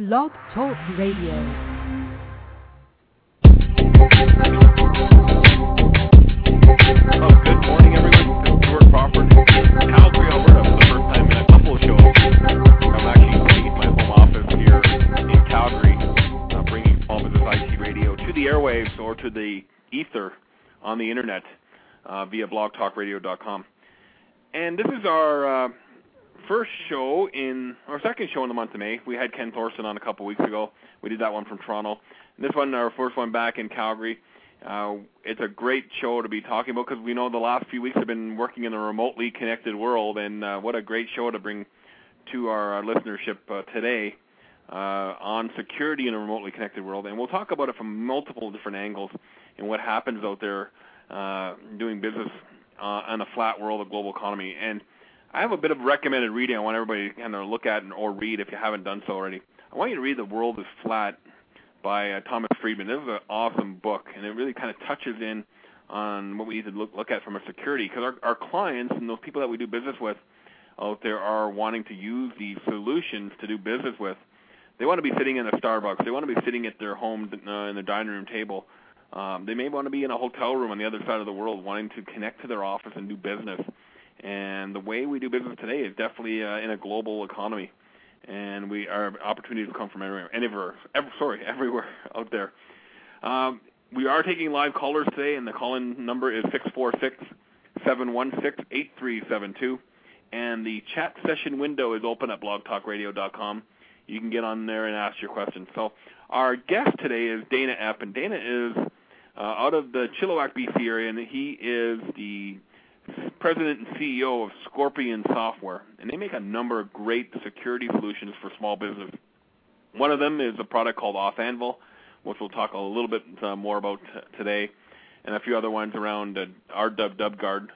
Blog Talk Radio. Oh, airwaves or to the ether on the internet uh, via blogtalkradio.com. And this is our uh, first show in, our second show in the month of May. We had Ken Thorson on a couple weeks ago. We did that one from Toronto. And this one, our first one back in Calgary. Uh, it's a great show to be talking about because we know the last few weeks have been working in a remotely connected world, and uh, what a great show to bring to our uh, listenership uh, today uh, on security in a remotely connected world. And we'll talk about it from multiple different angles and what happens out there uh, doing business on a flat world a global economy. And I have a bit of recommended reading I want everybody to kind of look at and, or read if you haven't done so already. I want you to read The World is Flat by uh, Thomas Friedman. This is an awesome book, and it really kind of touches in on what we need to look, look at from a security because our, our clients and those people that we do business with out there are wanting to use these solutions to do business with. They want to be sitting in a Starbucks. They want to be sitting at their home uh, in the dining room table. Um, they may want to be in a hotel room on the other side of the world, wanting to connect to their office and do business. And the way we do business today is definitely uh, in a global economy and we our opportunities come from everywhere, anywhere, every, sorry, everywhere out there. Um, we are taking live callers today, and the call-in number is six four six seven one six eight three seven two, and the chat session window is open at blogtalkradio.com. You can get on there and ask your questions. So our guest today is Dana Epp, and Dana is uh, out of the Chilliwack, BC area, and he is the president and CEO of Scorpion Software, and they make a number of great security solutions for small business. One of them is a product called AuthAnvil, which we'll talk a little bit uh, more about today, and a few other ones around uh, DubGuard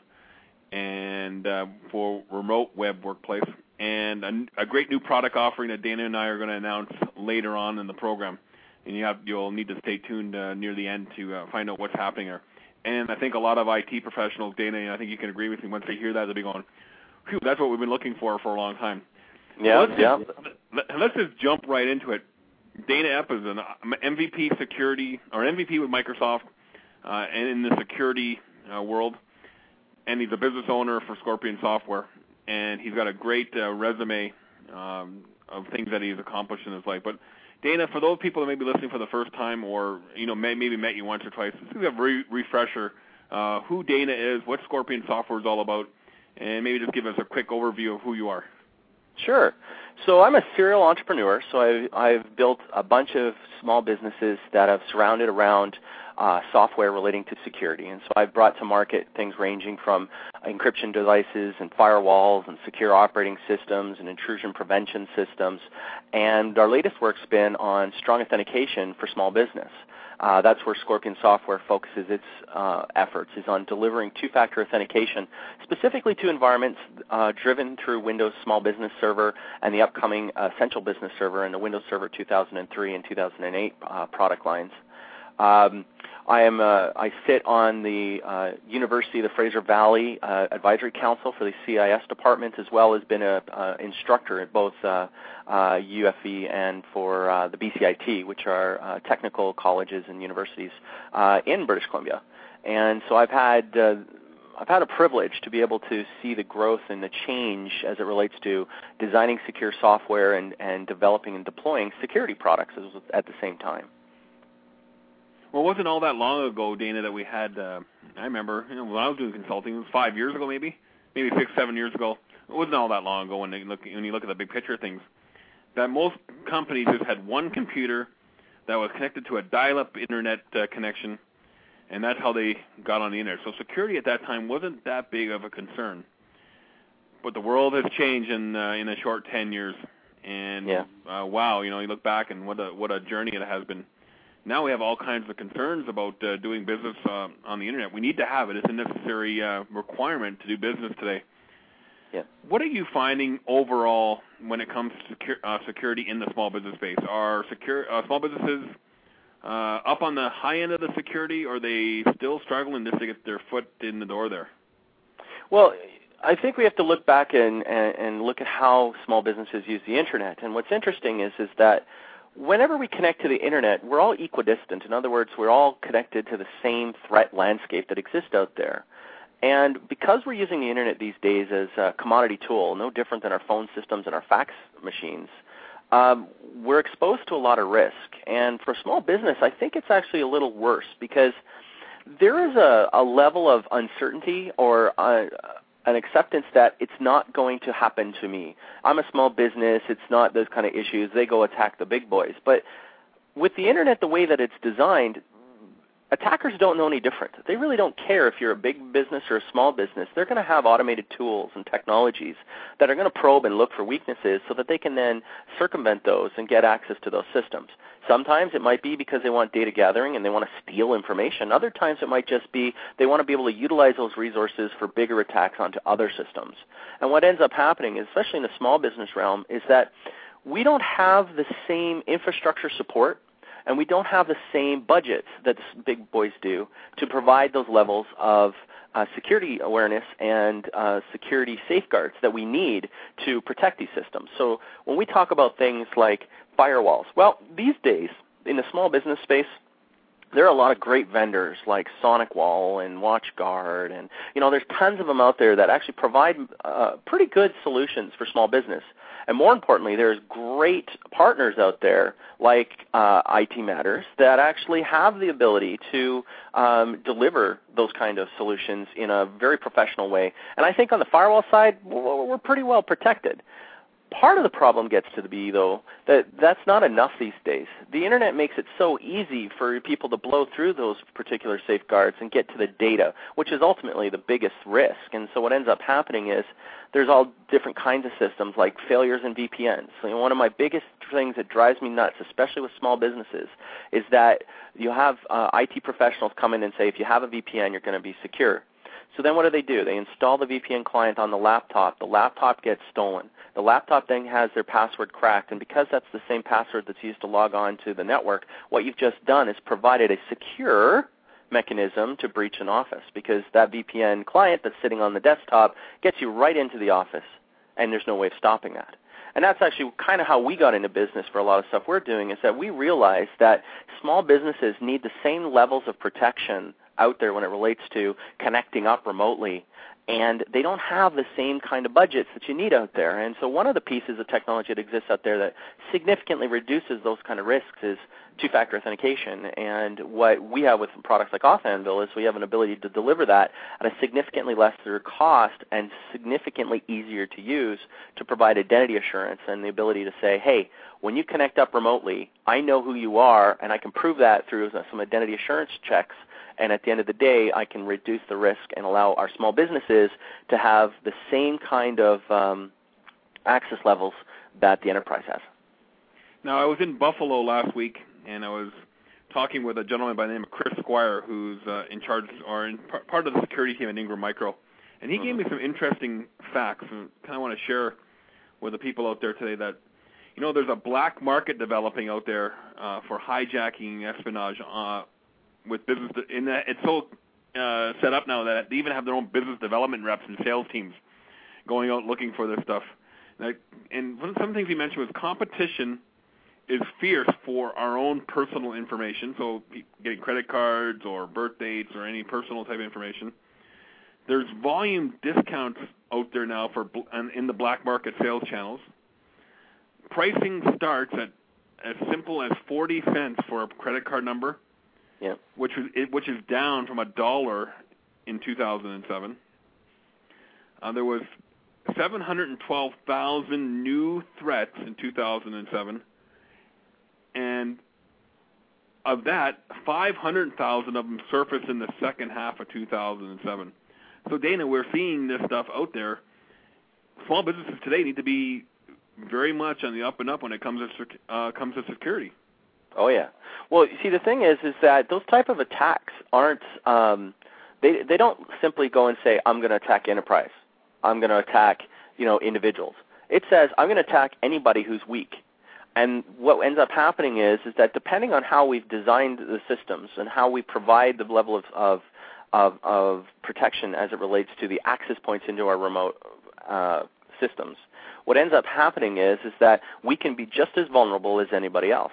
and uh, for remote web workplace, and a, great new product offering that Dana and I are going to announce later on in the program. And you'll need to stay tuned near the end to find out what's happening there. And I think a lot of IT professionals, Dana, and I think you can agree with me, once they hear that, they'll be going, Phew, that's what we've been looking for for a long time. Yeah, let's yeah. Just, let's just jump right into it. Dana Epp is an MVP security, or MVP with Microsoft, uh, and in the security uh, world, and he's a business owner for Scorpion Software, and he's got a great uh, resume um, of things that he's accomplished in his life. But Dana, for those people that may be listening for the first time, or you know may, maybe met you once or twice, is a re- refresher. Uh, who Dana is, what Scorpion Software is all about, and maybe just give us a quick overview of who you are. Sure. So I'm a serial entrepreneur. So I've, I've built a bunch of small businesses that have surrounded around uh, software relating to security. And so I've brought to market things ranging from encryption devices and firewalls and secure operating systems and intrusion prevention systems. And our latest work's been on strong authentication for small business. Uh, that's where Scorpion Software focuses its uh, efforts, is on delivering two-factor authentication specifically to environments uh, driven through Windows Small Business Server and the upcoming Essential Business Server and the Windows Server 2003 and 2008 uh, product lines. Um, I am uh, I sit on the uh, University of the Fraser Valley uh, Advisory Council for the CIS department, as well as been an instructor at both UFV and for the BCIT, which are technical colleges and universities in British Columbia. And so I've had I've had a privilege to be able to see the growth and the change as it relates to designing secure software and, and developing and deploying security products at the same time. Well, it wasn't all that long ago, Dana, that we had. Uh, I remember, you know, when I was doing consulting, it was five years ago, maybe, maybe six, seven years ago. It wasn't all that long ago when you look when you look at the big picture of things. That most companies just had one computer that was connected to a dial-up internet uh, connection, and that's how they got on the internet. So security at that time wasn't that big of a concern. But the world has changed in uh, in a short ten years, and yeah. uh, wow, you know, you look back and what a what a journey it has been now we have all kinds of concerns about uh, doing business uh, on the internet. We need to have it; it's a necessary uh, requirement to do business today. Yeah. What are you finding overall when it comes to secure, uh, security in the small business space? Are secure uh, small businesses uh, up on the high end of the security, or are they still struggling just to get their foot in the door there? Well, I think we have to look back and, and, and look at how small businesses use the internet. And what's interesting is is that whenever we connect to the internet, we're all equidistant. In other words, we're all connected to the same threat landscape that exists out there. And because we're using the internet these days as a commodity tool, no different than our phone systems and our fax machines, um, we're exposed to a lot of risk. And for small business, I think it's actually a little worse because there is a, a level of uncertainty or uh, an acceptance that it's not going to happen to me. I'm a small business. It's not those kind of issues. They go attack the big boys. But with the internet the way that it's designed, attackers don't know any different. They really don't care if you're a big business or a small business. They're going to have automated tools and technologies that are going to probe and look for weaknesses so that they can then circumvent those and get access to those systems. Sometimes it might be because they want data gathering and they want to steal information. Other times it might just be they want to be able to utilize those resources for bigger attacks onto other systems. And what ends up happening, especially in the small business realm, is that we don't have the same infrastructure support and we don't have the same budgets that big boys do to provide those levels of uh, security awareness and uh, security safeguards that we need to protect these systems. So when we talk about things like firewalls, well, these days in the small business space, there are a lot of great vendors like SonicWall and WatchGuard, and you know, there's tons of them out there that actually provide uh, pretty good solutions for small business. And more importantly, there's great partners out there like uh, IT Matters that actually have the ability to um, deliver those kind of solutions in a very professional way. And I think on the firewall side, we're pretty well protected part of the problem gets to be though that that's not enough these days. The internet makes it so easy for people to blow through those particular safeguards and get to the data, which is ultimately the biggest risk. And so what ends up happening is there's all different kinds of systems like failures in VPNs. So, you know, one of my biggest things that drives me nuts, especially with small businesses, is that you have uh, IT professionals come in and say if you have a VPN, you're going to be secure. So then what do they do? They install the VPN client on the laptop. The laptop gets stolen. The laptop then has their password cracked, and because that's the same password that's used to log on to the network, what you've just done is provided a secure mechanism to breach an office because that VPN client that's sitting on the desktop gets you right into the office, and there's no way of stopping that. And that's actually kind of how we got into business for a lot of stuff we're doing is that we realized that small businesses need the same levels of protection out there when it relates to connecting up remotely and they don't have the same kind of budgets that you need out there. And so one of the pieces of technology that exists out there that significantly reduces those kind of risks is two-factor authentication. And what we have with products like AuthAnvil is we have an ability to deliver that at a significantly lesser cost and significantly easier to use to provide identity assurance and the ability to say, hey, when you connect up remotely, I know who you are, and I can prove that through some identity assurance checks and at the end of the day, I can reduce the risk and allow our small businesses to have the same kind of um, access levels that the enterprise has. Now, I was in Buffalo last week, and I was talking with a gentleman by the name of Chris Squire, who's uh, in charge or in p- part of the security team at Ingram Micro, and he gave me some interesting facts, and kind of want to share with the people out there today that you know there's a black market developing out there uh, for hijacking espionage uh, with business in that it's so uh, set up now that they even have their own business development reps and sales teams going out looking for this stuff. Like, and one of some things he mentioned was competition is fierce for our own personal information, so getting credit cards or birth dates or any personal type information. There's volume discounts out there now for in the black market sales channels. Pricing starts at as simple as 40 cents for a credit card number yeah. which was which is down from a dollar in 2007. Uh, there was 712,000 new threats in 2007, and of that, 500,000 of them surfaced in the second half of 2007. So, Dana, we're seeing this stuff out there. Small businesses today need to be very much on the up and up when it comes to uh, comes to security. Oh yeah. Well, you see, the thing is, is that those type of attacks aren't. Um, they they don't simply go and say, "I'm going to attack enterprise. I'm going to attack you know individuals." It says, "I'm going to attack anybody who's weak." And what ends up happening is, is that depending on how we've designed the systems and how we provide the level of of of, of protection as it relates to the access points into our remote uh, systems, what ends up happening is is that we can be just as vulnerable as anybody else.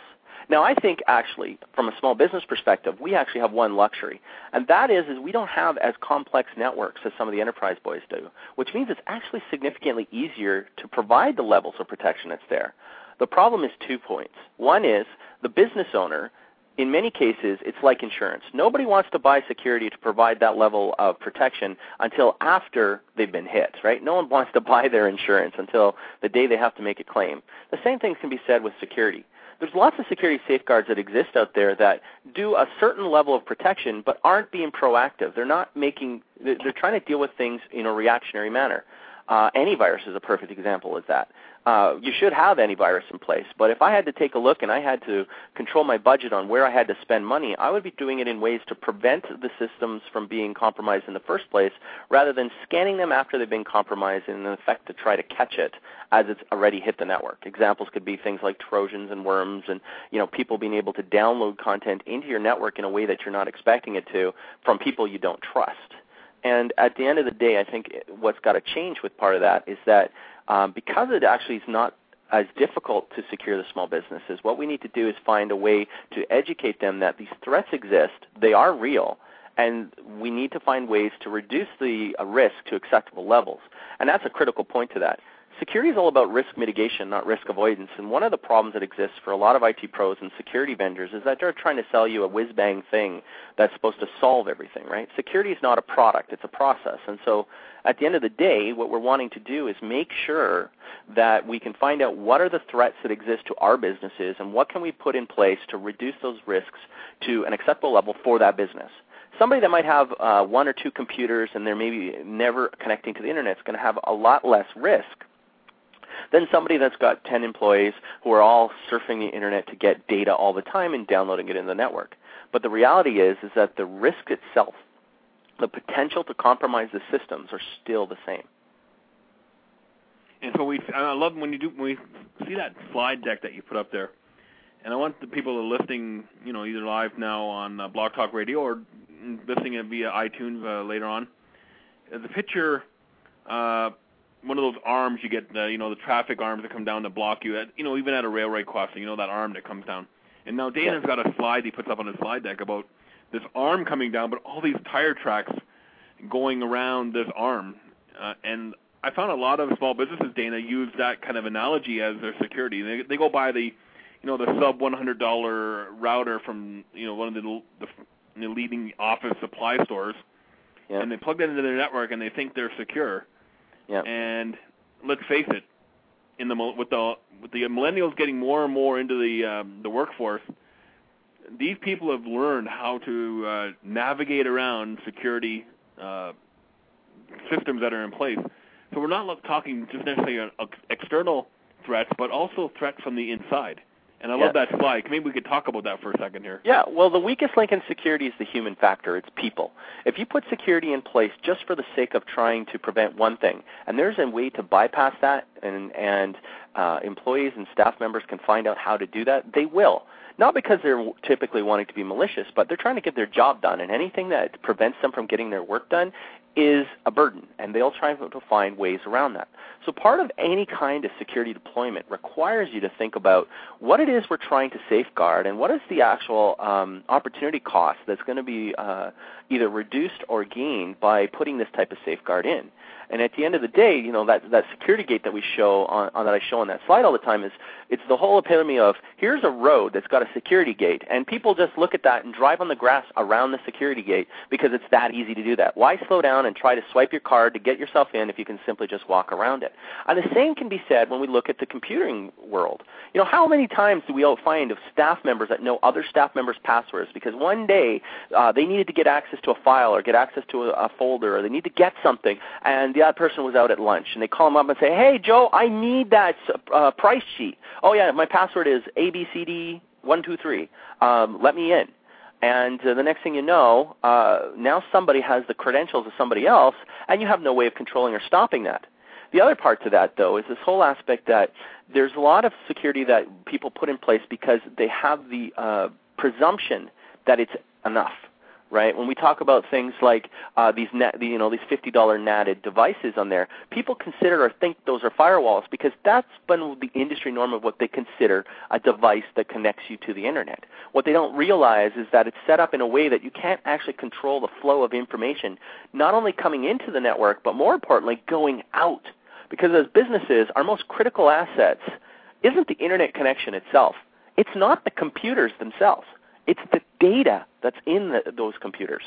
Now, I think actually, from a small business perspective, we actually have one luxury, and that is, is we don't have as complex networks as some of the enterprise boys do, which means it's actually significantly easier to provide the levels of protection that's there. The problem is two points. One is the business owner in many cases, it's like insurance. Nobody wants to buy security to provide that level of protection until after they've been hit, right? No one wants to buy their insurance until the day they have to make a claim. The same thing can be said with security. There's lots of security safeguards that exist out there that do a certain level of protection but aren't being proactive. They're not making they're trying to deal with things in a reactionary manner. Uh, antivirus is a perfect example of that uh, you should have antivirus in place. But if I had to take a look and I had to control my budget on where I had to spend money, I would be doing it in ways to prevent the systems from being compromised in the first place, rather than scanning them after they've been compromised in effect to try to catch it as it's already hit the network. Examples could be things like Trojans and worms, and you know people being able to download content into your network in a way that you're not expecting it to from people you don't trust. And at the end of the day, I think what's got to change with part of that is that um, because it actually is not as difficult to secure the small businesses, what we need to do is find a way to educate them that these threats exist, they are real, and we need to find ways to reduce the uh, risk to acceptable levels. And that's a critical point to that security is all about risk mitigation, not risk avoidance. And one of the problems that exists for a lot of IT pros and security vendors is that they're trying to sell you a whiz bang thing that's supposed to solve everything, right? Security is not a product, it's a process. And so at the end of the day, what we're wanting to do is make sure that we can find out what are the threats that exist to our businesses and what can we put in place to reduce those risks to an acceptable level for that business somebody that might have uh, one or two computers and they're maybe never connecting to the internet is going to have a lot less risk than somebody that's got 10 employees who are all surfing the internet to get data all the time and downloading it in the network. But the reality is is that the risk itself, the potential to compromise the systems are still the same. And so we, I love when you do when we see that slide deck that you put up there, and I want the people that are listening, you know, either live now on uh, Blog Talk Radio or listening via iTunes uh, later on. The picture uh, one of those arms you get, the, you know, the traffic arms that come down to block you. At, you know, even at a railway crossing, you know that arm that comes down. And now Dana's got a slide he puts up on his slide deck about this arm coming down, but all these tire tracks going around this arm. Uh, and I found a lot of small businesses, Dana, use that kind of analogy as their security. They they go by the, you know, the sub one hundred dollar router from you know one of the the, the leading office supply stores, yeah. and they plug that into their network and they think they're secure yeah. And let's face it, in the with the with the millennials getting more and more into the um, the workforce, these people have learned how to uh, navigate around security uh, systems that are in place. So we're not talking just necessarily external threats, but also threats from the inside. And I love that slide. Maybe we could talk about that for a second here. Yeah, well, the weakest link in security is the human factor. It's people. If you put security in place just for the sake of trying to prevent one thing, and there's a way to bypass that, and and uh, employees and staff members can find out how to do that, they will. Not because they're typically wanting to be malicious, but they're trying to get their job done, and anything that prevents them from getting their work done is a burden, and they'll try to find ways around that. So part of any kind of security deployment requires you to think about what it is we're trying to safeguard and what is the actual um, opportunity cost that's going to be uh, either reduced or gained by putting this type of safeguard in. And at the end of the day, you know that that security gate that we show on, on that I show on that slide all the time is it's the whole epitome of here's a road that's got a security gate, and people just look at that and drive on the grass around the security gate because it's that easy to do that. Why slow down and try to swipe your card to get yourself in if you can simply just walk around it? And the same can be said when we look at the computing world. You know, how many times do we all find of staff members that know other staff members' passwords because one day uh, they needed to get access to a file or get access to a, a folder or they need to get something, and the other person was out at lunch, and they call them up and say, "Hey, Joe, I need that uh, price sheet." Oh yeah, my password is ABCD one two three. Um, let me in. And uh, the next thing you know, uh, now somebody has the credentials of somebody else, and you have no way of controlling or stopping that. The other part to that, though, is this whole aspect that there's a lot of security that people put in place because they have the uh, presumption that it's enough right? When we talk about things like uh, these you know, these $50 natted devices on there, people consider or think those are firewalls because that's been the industry norm of what they consider a device that connects you to the internet. What they don't realize is that it's set up in a way that you can't actually control the flow of information, not only coming into the network, but more importantly, going out. Because as businesses, our most critical assets isn't the internet connection itself. It's not the computers themselves. It's the data that's in the, those computers.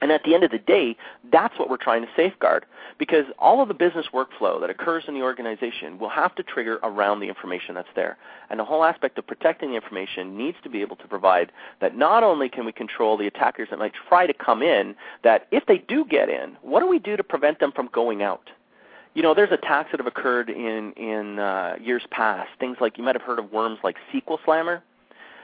And at the end of the day, that's what we're trying to safeguard because all of the business workflow that occurs in the organization will have to trigger around the information that's there. And the whole aspect of protecting the information needs to be able to provide that not only can we control the attackers that might try to come in, that if they do get in, what do we do to prevent them from going out? You know, there's attacks that have occurred in in uh, years past. Things like you might have heard of worms like SQL Slammer.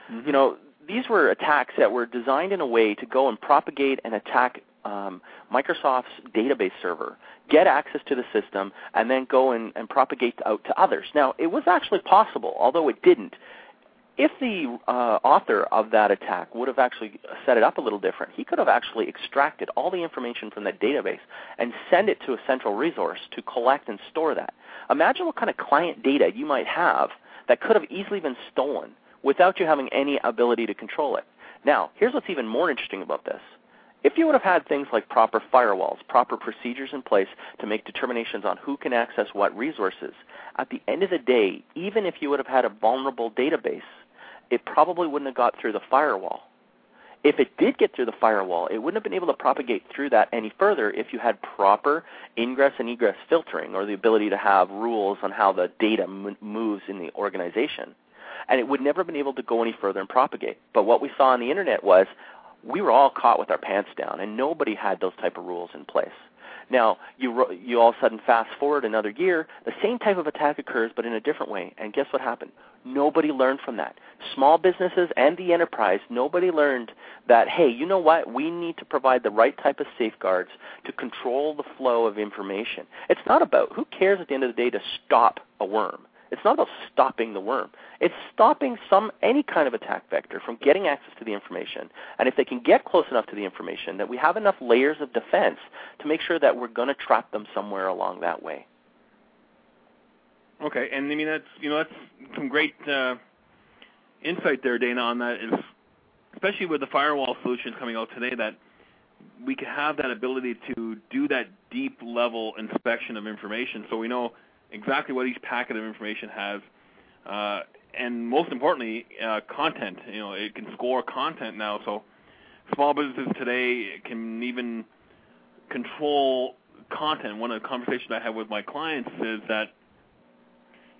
Mm-hmm. You know, these were attacks that were designed in a way to go and propagate and attack um, Microsoft's database server, get access to the system, and then go and, and propagate out to others. Now, it was actually possible, although it didn't. If the uh, author of that attack would have actually set it up a little different, he could have actually extracted all the information from that database and send it to a central resource to collect and store that. Imagine what kind of client data you might have that could have easily been stolen without you having any ability to control it. Now, here's what's even more interesting about this. If you would have had things like proper firewalls, proper procedures in place to make determinations on who can access what resources, at the end of the day, even if you would have had a vulnerable database, it probably wouldn't have got through the firewall. If it did get through the firewall, it wouldn't have been able to propagate through that any further if you had proper ingress and egress filtering or the ability to have rules on how the data m- moves in the organization and it would never have been able to go any further and propagate. But what we saw on the internet was we were all caught with our pants down, and nobody had those type of rules in place. Now, you you all of a sudden fast forward another year, the same type of attack occurs, but in a different way. And guess what happened? Nobody learned from that. Small businesses and the enterprise, nobody learned that, hey, you know what? We need to provide the right type of safeguards to control the flow of information. It's not about, who cares at the end of the day to stop a worm? It's not about stopping the worm. It's stopping some any kind of attack vector from getting access to the information. And if they can get close enough to the information, that we have enough layers of defense to make sure that we're going to trap them somewhere along that way. Okay, and I mean that's you know that's some great uh, insight there, Dana, on that especially with the firewall solutions coming out today that we can have that ability to do that deep level inspection of information. So we know exactly what each packet of information has, uh, and most importantly, uh, content. You know, it can score content now. So small businesses today can even control content. One of the conversations I have with my clients is that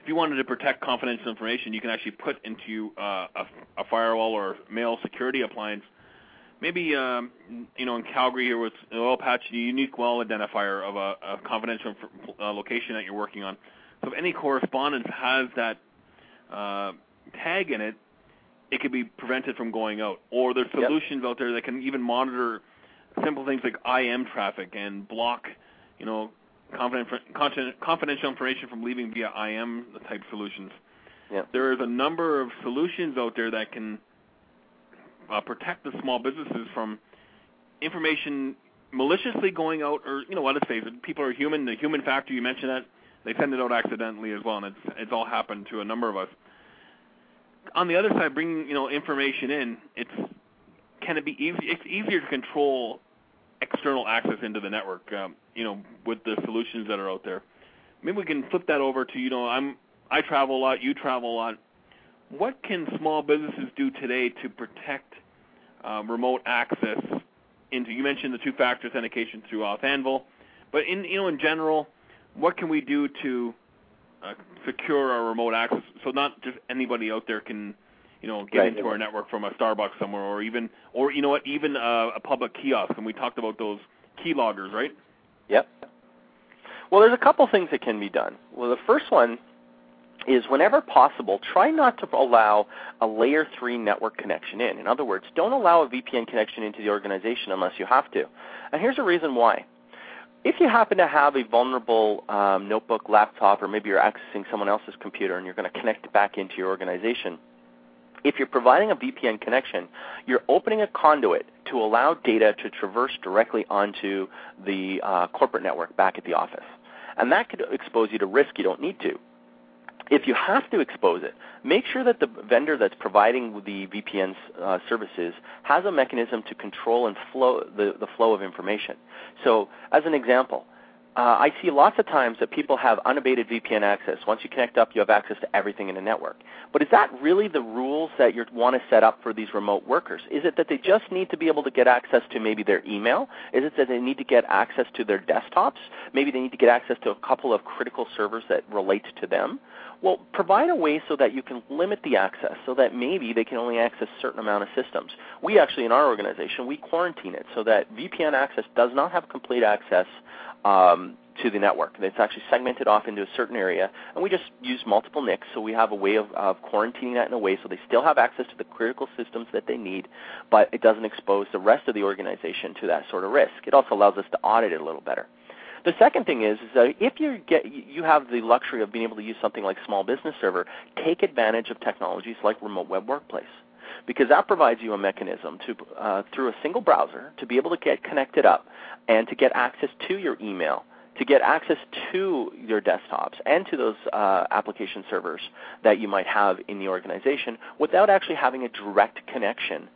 if you wanted to protect confidential information, you can actually put into uh, a, a firewall or mail security appliance maybe um, you know in Calgary here with oil patch, a unique well identifier of a, a confidential uh, location that you're working on. So if any correspondence has that uh, tag in it, it could be prevented from going out. Or there's solutions out there that can even monitor simple things like IM traffic and block, you know, confidential information from leaving via IM type solutions. Yep. There is a number of solutions out there that can uh, protect the small businesses from information maliciously going out, or you know what? Let's face it, people are human. The human factor you mentioned that they send it out accidentally as well, and it's it's all happened to a number of us. On the other side, bringing you know information in, it's can it be easy? It's easier to control external access into the network. Um, you know, with the solutions that are out there. Maybe we can flip that over to you know I'm I travel a lot, you travel a lot what can small businesses do today to protect um, remote access into? You mentioned the two-factor authentication through Auth but in you know in general, what can we do to uh, secure our remote access so not just anybody out there can you know get right. into our network from a Starbucks somewhere or even or you know what even a, a public kiosk and we talked about those keyloggers, right? Yep. Well, there's a couple things that can be done. Well, the first one is whenever possible, try not to allow a layer 3 network connection in. In other words, don't allow a VPN connection into the organization unless you have to. And here's a reason why. If you happen to have a vulnerable um, notebook, laptop, or maybe you're accessing someone else's computer and you're going to connect it back into your organization, If you're providing a VPN connection, you're opening a conduit to allow data to traverse directly onto the uh, corporate network back at the office. And that could expose you to risk you don't need to. If you have to expose it, make sure that the vendor that's providing the VPN uh, services has a mechanism to control and flow the, the flow of information. So, as an example, uh, I see lots of times that people have unabated VPN access. Once you connect up, you have access to everything in the network. But is that really the rules that you want to set up for these remote workers? Is it that they just need to be able to get access to maybe their email? Is it that they need to get access to their desktops? Maybe they need to get access to a couple of critical servers that relate to them? Well, provide a way so that you can limit the access so that maybe they can only access a certain amount of systems. We actually, in our organization, we quarantine it so that VPN access does not have complete access um, to the network. It's actually segmented off into a certain area, and we just use multiple NICs, so we have a way of, of quarantining that in a way so they still have access to the critical systems that they need, but it doesn't expose the rest of the organization to that sort of risk. It also allows us to audit it a little better. The second thing is, is that if you get you have the luxury of being able to use something like Small Business Server, take advantage of technologies like Remote Web Workplace. Because that provides you a mechanism to uh, through a single browser to be able to get connected up and to get access to your email to get access to your desktops and to those uh, application servers that you might have in the organization without actually having a direct connection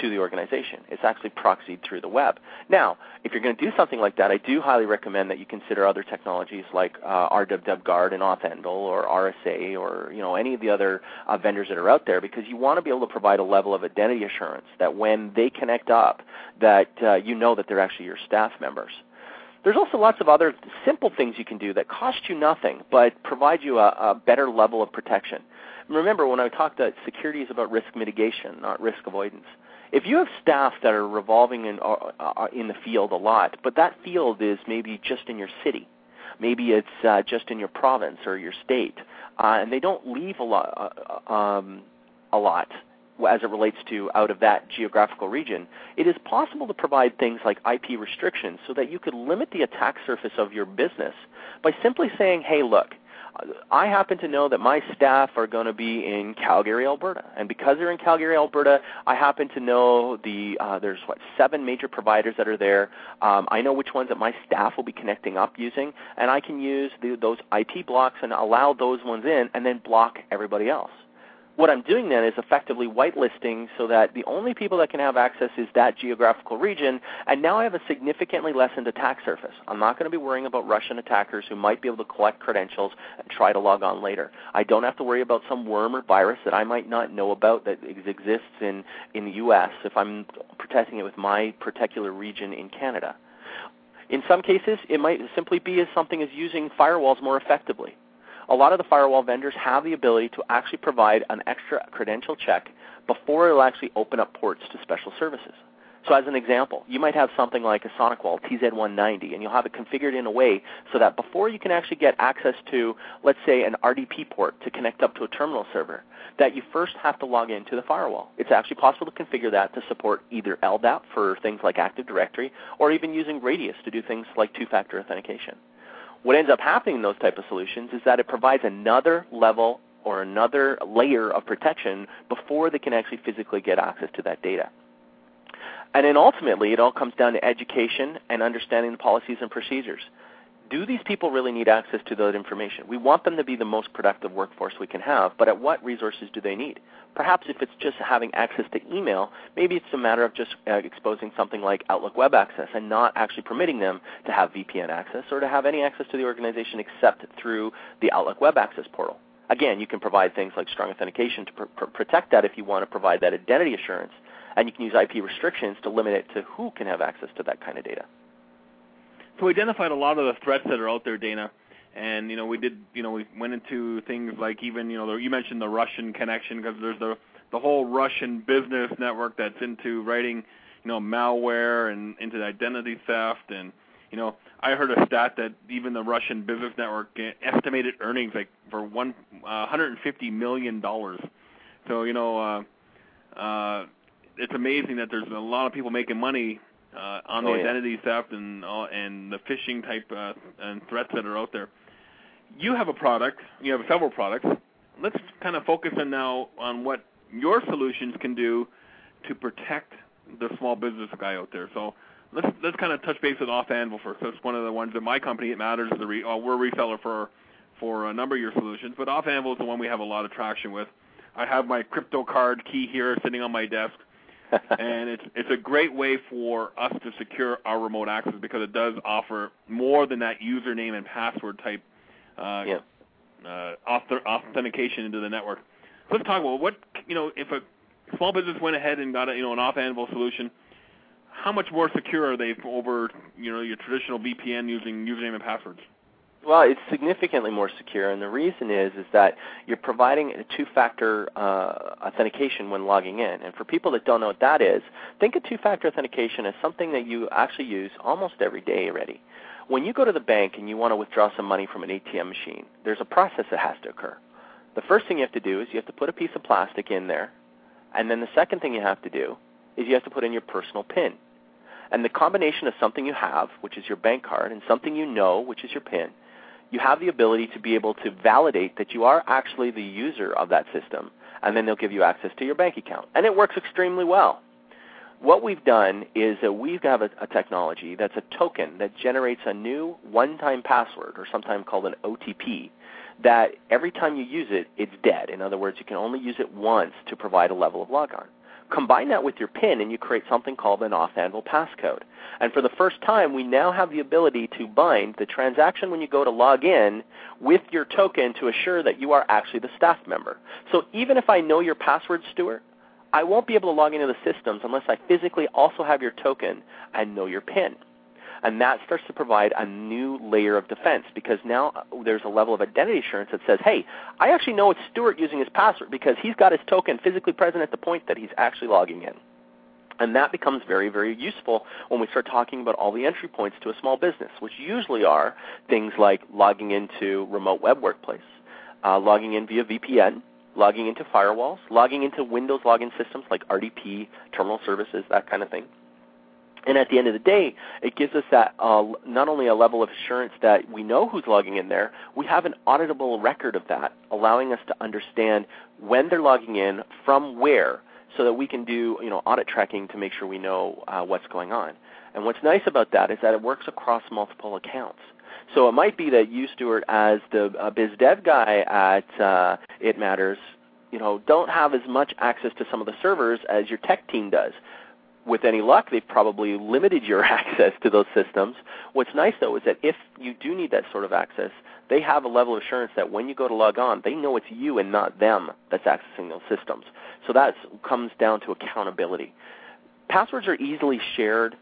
to the organization. It's actually proxied through the web. Now, if you're going to do something like that, I do highly recommend that you consider other technologies like uh, RWWGuard and AuthAnvil or RSA or you know any of the other uh, vendors that are out there because you want to be able to provide a level of identity assurance that when they connect up, that uh, you know that they're actually your staff members. There's also lots of other simple things you can do that cost you nothing but provide you a, a better level of protection. Remember, when I talked that security is about risk mitigation, not risk avoidance if you have staff that are revolving in uh, uh, in the field a lot, but that field is maybe just in your city, maybe it's uh, just in your province or your state, uh, and they don't leave a lot, uh, um, a lot as it relates to out of that geographical region, it is possible to provide things like IP restrictions so that you could limit the attack surface of your business by simply saying, hey, look, I happen to know that my staff are going to be in Calgary, Alberta, and because they're in Calgary, Alberta, I happen to know the uh, there's what seven major providers that are there. Um, I know which ones that my staff will be connecting up using, and I can use the, those IP blocks and allow those ones in, and then block everybody else what I'm doing then is effectively whitelisting so that the only people that can have access is that geographical region, and now I have a significantly lessened attack surface. I'm not going to be worrying about Russian attackers who might be able to collect credentials and try to log on later. I don't have to worry about some worm or virus that I might not know about that exists in, in the U.S. if I'm protecting it with my particular region in Canada. In some cases, it might simply be as something as using firewalls more effectively a lot of the firewall vendors have the ability to actually provide an extra credential check before it'll actually open up ports to special services. So as an example, you might have something like a SonicWall TZ190, and you'll have it configured in a way so that before you can actually get access to, let's say, an RDP port to connect up to a terminal server, that you first have to log into the firewall. It's actually possible to configure that to support either LDAP for things like Active Directory, or even using Radius to do things like two-factor authentication what ends up happening in those type of solutions is that it provides another level or another layer of protection before they can actually physically get access to that data. And then ultimately, it all comes down to education and understanding the policies and procedures do these people really need access to that information? We want them to be the most productive workforce we can have, but at what resources do they need? Perhaps if it's just having access to email, maybe it's a matter of just uh, exposing something like Outlook Web Access and not actually permitting them to have VPN access or to have any access to the organization except through the Outlook Web Access portal. Again, you can provide things like strong authentication to pr- pr- protect that if you want to provide that identity assurance, and you can use IP restrictions to limit it to who can have access to that kind of data. So we identified a lot of the threats that are out there, Dana. And you know, we did. You know, we went into things like even you know, you mentioned the Russian connection because there's the the whole Russian business network that's into writing, you know, malware and into identity theft. And you know, I heard a stat that even the Russian business network estimated earnings like for one uh, 150 million dollars. So you know, uh, uh, it's amazing that there's a lot of people making money uh, on the oh, yeah. identity theft and uh, and the phishing type uh, and threats that are out there. You have a product. You have several products. Let's kind of focus on now on what your solutions can do to protect the small business guy out there. So let's let's kind of touch base with AuthAnvil first. That's one of the ones that my company IT Matters. The re, uh, we're a reseller for for a number of your solutions, but AuthAnvil is the one we have a lot of traction with. I have my crypto card key here sitting on my desk. And it's it's a great way for us to secure our remote access because it does offer more than that username and password type uh, yeah. uh, auth- authentication into the network. Let's talk about what you know if a small business went ahead and got a, you know an AuthAnvil solution. How much more secure are they over you know your traditional VPN using username and passwords? Well, it's significantly more secure, and the reason is is that you're providing a two-factor uh, authentication when logging in. And for people that don't know what that is, think of two-factor authentication as something that you actually use almost every day already. When you go to the bank and you want to withdraw some money from an ATM machine, there's a process that has to occur. The first thing you have to do is you have to put a piece of plastic in there, and then the second thing you have to do is you have to put in your personal PIN. And the combination of something you have, which is your bank card, and something you know, which is your PIN, you have the ability to be able to validate that you are actually the user of that system, and then they'll give you access to your bank account. And it works extremely well. What we've done is that we have a, a technology that's a token that generates a new one-time password, or sometimes called an OTP, that every time you use it, it's dead. In other words, you can only use it once to provide a level of logon. Combine that with your PIN, and you create something called an AuthAnvil passcode. And for the first time, we now have the ability to bind the transaction when you go to log in with your token to assure that you are actually the staff member. So even if I know your password, Stuart, I won't be able to log into the systems unless I physically also have your token and know your PIN. And that starts to provide a new layer of defense because now uh, there's a level of identity assurance that says, hey, I actually know it's Stuart using his password because he's got his token physically present at the point that he's actually logging in. And that becomes very, very useful when we start talking about all the entry points to a small business, which usually are things like logging into remote web workplace, uh, logging in via VPN, logging into firewalls, logging into Windows login systems like RDP, terminal services, that kind of thing. And at the end of the day, it gives us that uh, not only a level of assurance that we know who's logging in there, we have an auditable record of that, allowing us to understand when they're logging in, from where, so that we can do you know audit tracking to make sure we know uh, what's going on. And what's nice about that is that it works across multiple accounts. So it might be that you, Stuart, as the uh, biz dev guy at uh, IT Matters, you know, don't have as much access to some of the servers as your tech team does with any luck, they've probably limited your access to those systems. What's nice though is that if you do need that sort of access, they have a level of assurance that when you go to log on, they know it's you and not them that's accessing those systems. So that comes down to accountability. Passwords are easily shared,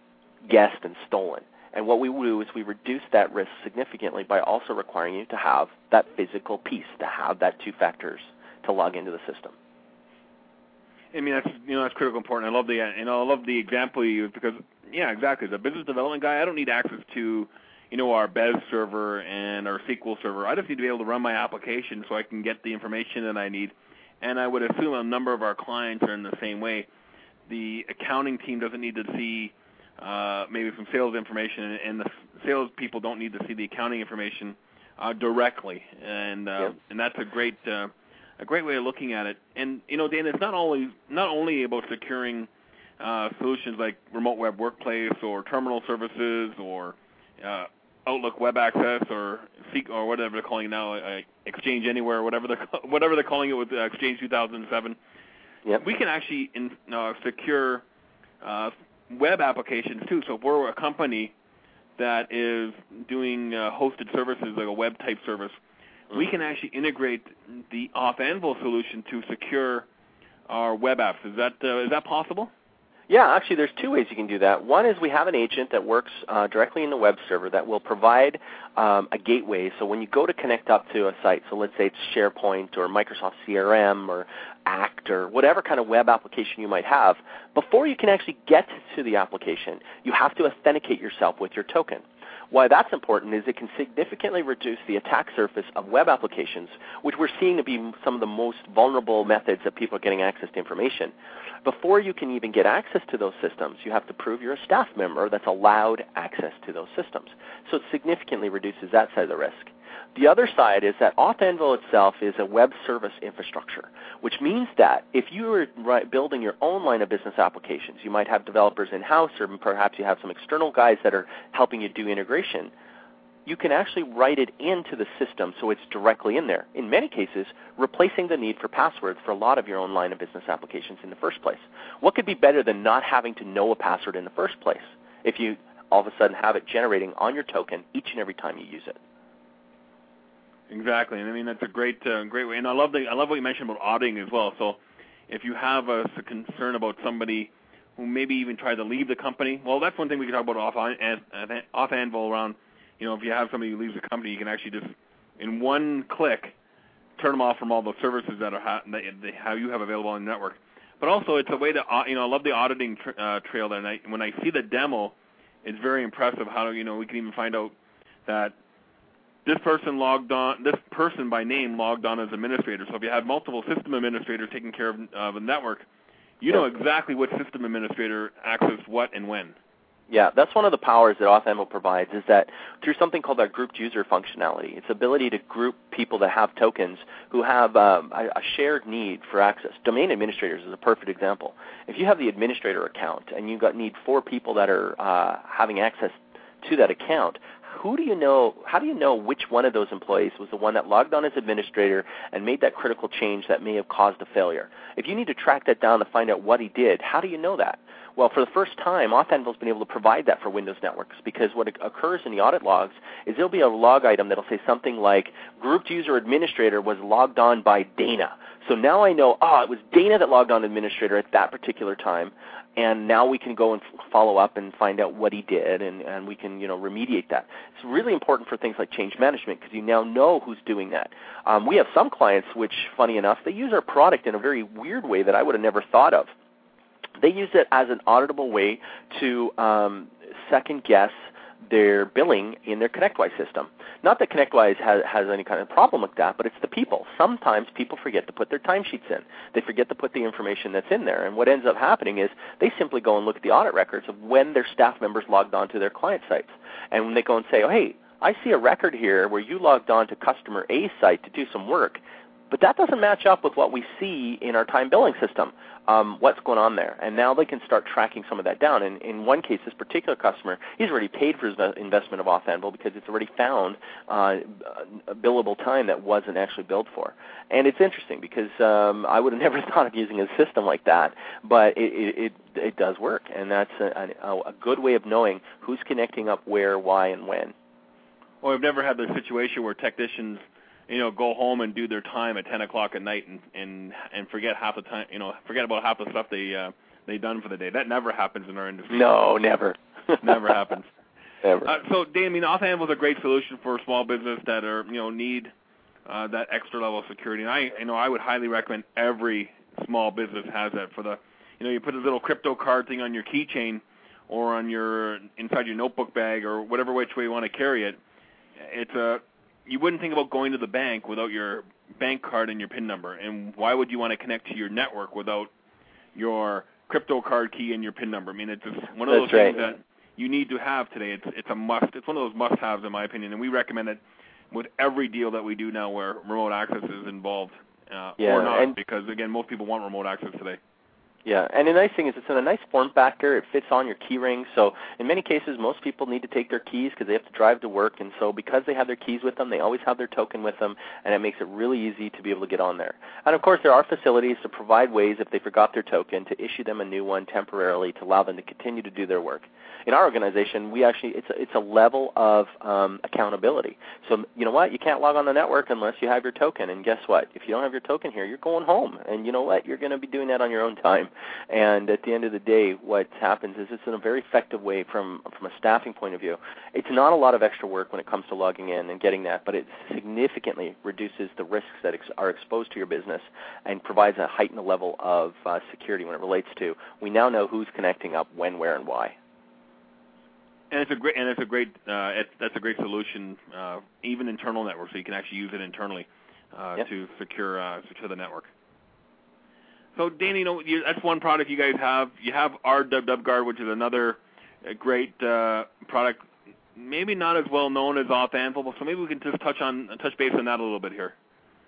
guessed, and stolen. And what we do is we reduce that risk significantly by also requiring you to have that physical piece, to have that two factors to log into the system. I mean, that's you know that's critical important. I love the you know I love the example you use because yeah, exactly. As a business development guy, I don't need access to you know our Bez server and our SQL server. I just need to be able to run my application so I can get the information that I need. And I would assume a number of our clients are in the same way. The accounting team doesn't need to see uh, maybe some sales information, and the sales people don't need to see the accounting information uh, directly. And uh, yep. and that's a great. Uh, a great way of looking at it. And you know, Dan, it's not only not only about securing uh, solutions like remote web workplace or terminal services or uh, Outlook Web Access or Seek or whatever they're calling it now, uh, Exchange Anywhere, whatever they're whatever they're calling it with uh, Exchange 2007. Yep. We can actually in, uh, secure uh, web applications too. So if we're a company that is doing uh, hosted services like a web type service, we can actually integrate the AuthAnvil solution to secure our web apps. Is that uh, is that possible? Yeah, actually, there's two ways you can do that. One is we have an agent that works uh, directly in the web server that will provide um, a gateway. So when you go to connect up to a site, so let's say it's SharePoint or Microsoft CRM or Act or whatever kind of web application you might have, before you can actually get to the application, you have to authenticate yourself with your token. Why that's important is it can significantly reduce the attack surface of web applications, which we're seeing to be some of the most vulnerable methods that people are getting access to information. Before you can even get access to those systems, you have to prove you're a staff member that's allowed access to those systems. So it significantly reduces that side of the risk. The other side is that Auth itself is a web service infrastructure, which means that if you are building your own line of business applications, you might have developers in-house or perhaps you have some external guys that are helping you do integration, you can actually write it into the system so it's directly in there. In many cases, replacing the need for passwords for a lot of your own line of business applications in the first place. What could be better than not having to know a password in the first place if you all of a sudden have it generating on your token each and every time you use it? Exactly, and I mean that's a great, uh, great way. And I love the, I love what you mentioned about auditing as well. So, if you have a, a concern about somebody who maybe even tried to leave the company, well, that's one thing we can talk about off AuthAnvil around. You know, if you have somebody who leaves the company, you can actually just in one click turn them off from all the services that are ha- that they, how you have available on the network. But also, it's a way to, you know, I love the auditing tr- uh, trail there. And I, when I see the demo, it's very impressive how you know we can even find out that this person logged on, this person by name logged on as administrator. So if you have multiple system administrators taking care of uh, the network, you know exactly which system administrator accessed what and when. Yeah, that's one of the powers that Auth provides is that through something called our grouped user functionality, its ability to group people that have tokens who have um, a, a shared need for access. Domain administrators is a perfect example. If you have the administrator account and you got need four people that are uh, having access to that account, who do you know how do you know which one of those employees was the one that logged on as administrator and made that critical change that may have caused a failure? If you need to track that down to find out what he did how do you know that? Well for the first time AuthAnvil's been able to provide that for windows networks because what occurs in the audit logs is there'll be a log item that'll say something like grouped user administrator was logged on by dana. So now i know ah oh, it was dana that logged on administrator at that particular time and now we can go and follow up and find out what he did and, and we can you know remediate that. It's really important for things like change management because you now know who's doing that. Um, we have some clients which funny enough they use our product in a very weird way that i would have never thought of. They use it as an auditable way to um, second guess their billing in their ConnectWise system. Not that ConnectWise has, has any kind of problem with that, but it's the people. Sometimes people forget to put their timesheets in. They forget to put the information that's in there. And what ends up happening is they simply go and look at the audit records of when their staff members logged on to their client sites. And when they go and say, oh, hey, I see a record here where you logged on to customer A site to do some work, but that doesn't match up with what we see in our time billing system um, what's going on there. And now they can start tracking some of that down. And in one case, this particular customer, he's already paid for his investment of Auth because it's already found uh, billable time that wasn't actually billed for. And it's interesting because um, I would have never thought of using a system like that, but it, it, it, it does work. And that's a, a, a good way of knowing who's connecting up where, why, and when. Well, we've never had the situation where technicians – you know, go home and do their time at 10 o'clock at night and and and forget half the time, you know, forget about half the stuff they uh, they done for the day. That never happens in our industry. No, never. never happens. Never. Uh, so, Dan, I mean, Auth was a great solution for small business that are, you know, need uh, that extra level of security. And I, you know, I would highly recommend every small business has that for the, you know, you put this little crypto card thing on your keychain or on your inside your notebook bag or whatever which way you want to carry it. It's a you wouldn't think about going to the bank without your bank card and your PIN number. And why would you want to connect to your network without your crypto card key and your PIN number? I mean, it's just one of That's those right. things that you need to have today. It's it's a must. It's one of those must-haves in my opinion, and we recommend it with every deal that we do now where remote access is involved uh, yeah, or not, because again, most people want remote access today. Yeah, and the nice thing is it's in a nice form factor. It fits on your keyring. So in many cases, most people need to take their keys because they have to drive to work, and so because they have their keys with them, they always have their token with them, and it makes it really easy to be able to get on there. And of course, there are facilities to provide ways if they forgot their token to issue them a new one temporarily to allow them to continue to do their work. In our organization, we actually it's a, it's a level of um, accountability. So you know what? You can't log on the network unless you have your token. And guess what? If you don't have your token here, you're going home. And you know what? You're going to be doing that on your own time. And at the end of the day, what happens is it's in a very effective way from from a staffing point of view. It's not a lot of extra work when it comes to logging in and getting that, but it significantly reduces the risks that ex- are exposed to your business and provides a heightened level of uh, security when it relates to we now know who's connecting up, when, where, and why. And it's a great and it's a great uh, it's, that's a great solution, uh, even internal network, so you can actually use it internally uh, yep. to secure uh, secure the network. So, Danny, you know, you, that's one product you guys have. You have our Dub Guard, which is another great uh, product maybe not as well known as AuthAnvil, so maybe we can just touch on touch base on that a little bit here.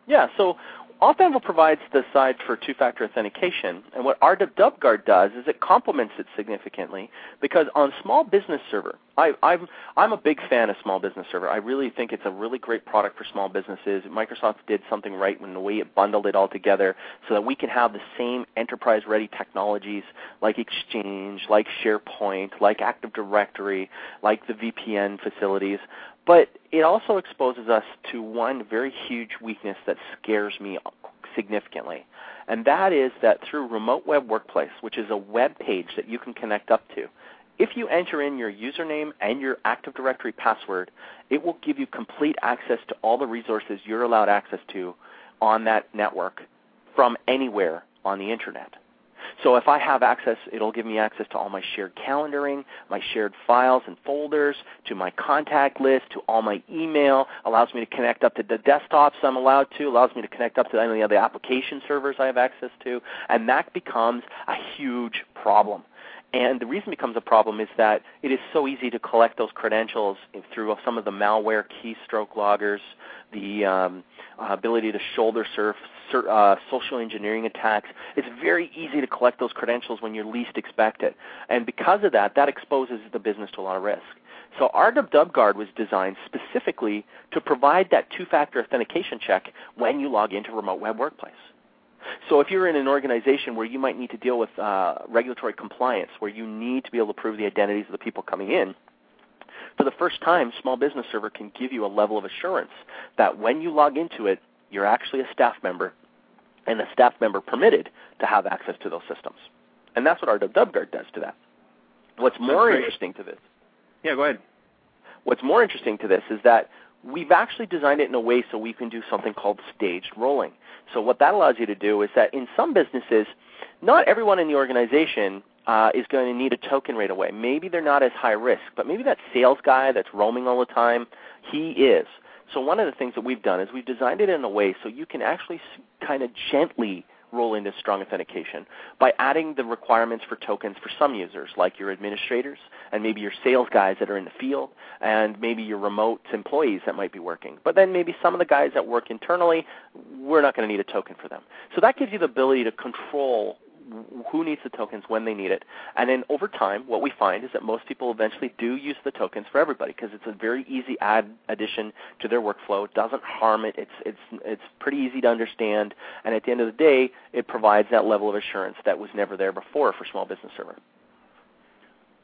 Yeah, so Auth provides the side for two-factor authentication, and what RWWGuard does is it complements it significantly because on Small Business Server, I, I'm I'm a big fan of Small Business Server. I really think it's a really great product for small businesses. Microsoft did something right when the way it bundled it all together, so that we can have the same enterprise-ready technologies like Exchange, like SharePoint, like Active Directory, like the VPN facilities, but it also exposes us to one very huge weakness that scares me significantly. And that is that through Remote Web Workplace, which is a web page that you can connect up to, if you enter in your username and your Active Directory password, it will give you complete access to all the resources you're allowed access to on that network from anywhere on the Internet. So if I have access, it'll give me access to all my shared calendaring, my shared files and folders, to my contact list, to all my email, allows me to connect up to the desktops I'm allowed to, allows me to connect up to any of the application servers I have access to, and that becomes a huge problem. And the reason it becomes a problem is that it is so easy to collect those credentials through some of the malware keystroke loggers, the um, ability to shoulder surf uh, social engineering attacks. It's very easy to collect those credentials when you least expect it. And because of that, that exposes the business to a lot of risk. So RWWGuard was designed specifically to provide that two-factor authentication check when you log into Remote Web Workplace. So if you're in an organization where you might need to deal with uh, regulatory compliance, where you need to be able to prove the identities of the people coming in, for the first time, Small Business Server can give you a level of assurance that when you log into it, you're actually a staff member, and a staff member permitted to have access to those systems. And that's what our DubGuard does to that. What's more interesting to this? Yeah, go ahead. What's more interesting to this is that we've actually designed it in a way so we can do something called staged rolling. So what that allows you to do is that in some businesses, not everyone in the organization uh, is going to need a token right away. Maybe they're not as high risk, but maybe that sales guy that's roaming all the time, he is. So one of the things that we've done is we've designed it in a way so you can actually kind of gently roll into strong authentication by adding the requirements for tokens for some users, like your administrators and maybe your sales guys that are in the field, and maybe your remote employees that might be working. But then maybe some of the guys that work internally, we're not going to need a token for them. So that gives you the ability to control who needs the tokens when they need it. And then over time, what we find is that most people eventually do use the tokens for everybody because it's a very easy add addition to their workflow. It doesn't harm it. It's it's it's pretty easy to understand. And at the end of the day, it provides that level of assurance that was never there before for small business server.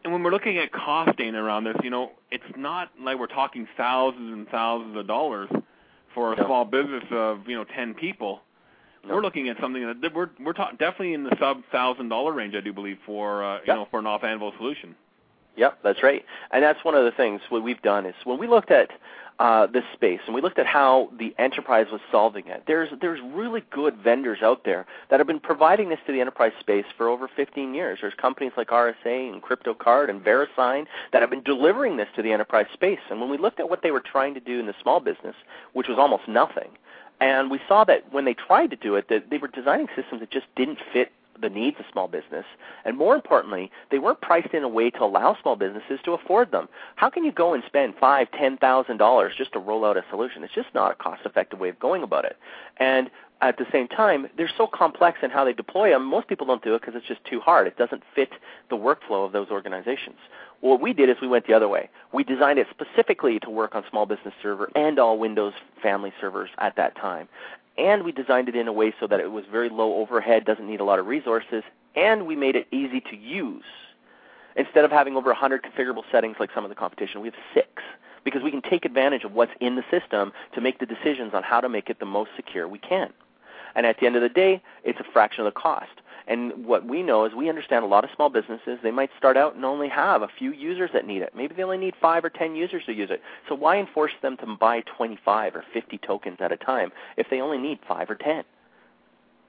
And when we're looking at costing around this, you know, it's not like we're talking thousands and thousands of dollars for a no. small business of you know ten people we're looking at something that we're we're ta- definitely in the sub thousand dollar range, I do believe, for uh, you yep. know for an AuthAnvil solution. Yep, that's right. And that's one of the things what we've done is when we looked at uh, this space and we looked at how the enterprise was solving it. There's there's really good vendors out there that have been providing this to the enterprise space for over 15 years. There's companies like RSA and CryptoCard and VeriSign that have been delivering this to the enterprise space. And when we looked at what they were trying to do in the small business, which was almost nothing, and we saw that when they tried to do it, that they were designing systems that just didn't fit the needs of small business. And more importantly, they weren't priced in a way to allow small businesses to afford them. How can you go and spend five, ten thousand dollars just to roll out a solution? It's just not a cost effective way of going about it. And at the same time, they're so complex in how they deploy them. Most people don't do it because it's just too hard. It doesn't fit the workflow of those organizations. What we did is we went the other way. We designed it specifically to work on Small Business Server and all Windows family servers at that time. And we designed it in a way so that it was very low overhead, doesn't need a lot of resources, and we made it easy to use. Instead of having over 100 configurable settings like some of the competition, we have six because we can take advantage of what's in the system to make the decisions on how to make it the most secure we can. And at the end of the day, it's a fraction of the cost. And what we know is we understand a lot of small businesses, they might start out and only have a few users that need it. Maybe they only need 5 or 10 users to use it. So why enforce them to buy 25 or 50 tokens at a time if they only need 5 or 10?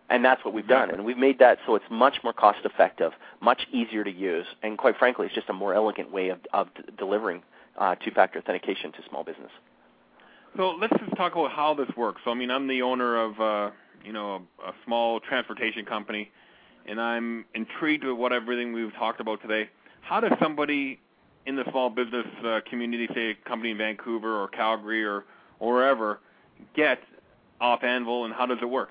And that's what we've done. And we've made that so it's much more cost effective, much easier to use, and quite frankly, it's just a more elegant way of, of d- delivering uh, two-factor authentication to small business. So let's just talk about how this works. So I mean, I'm the owner of uh, you know a, a small transportation company, and I'm intrigued with what everything we've talked about today. How does somebody in the small business uh, community, say a company in Vancouver or Calgary or, or wherever, get AuthAnvil, and how does it work?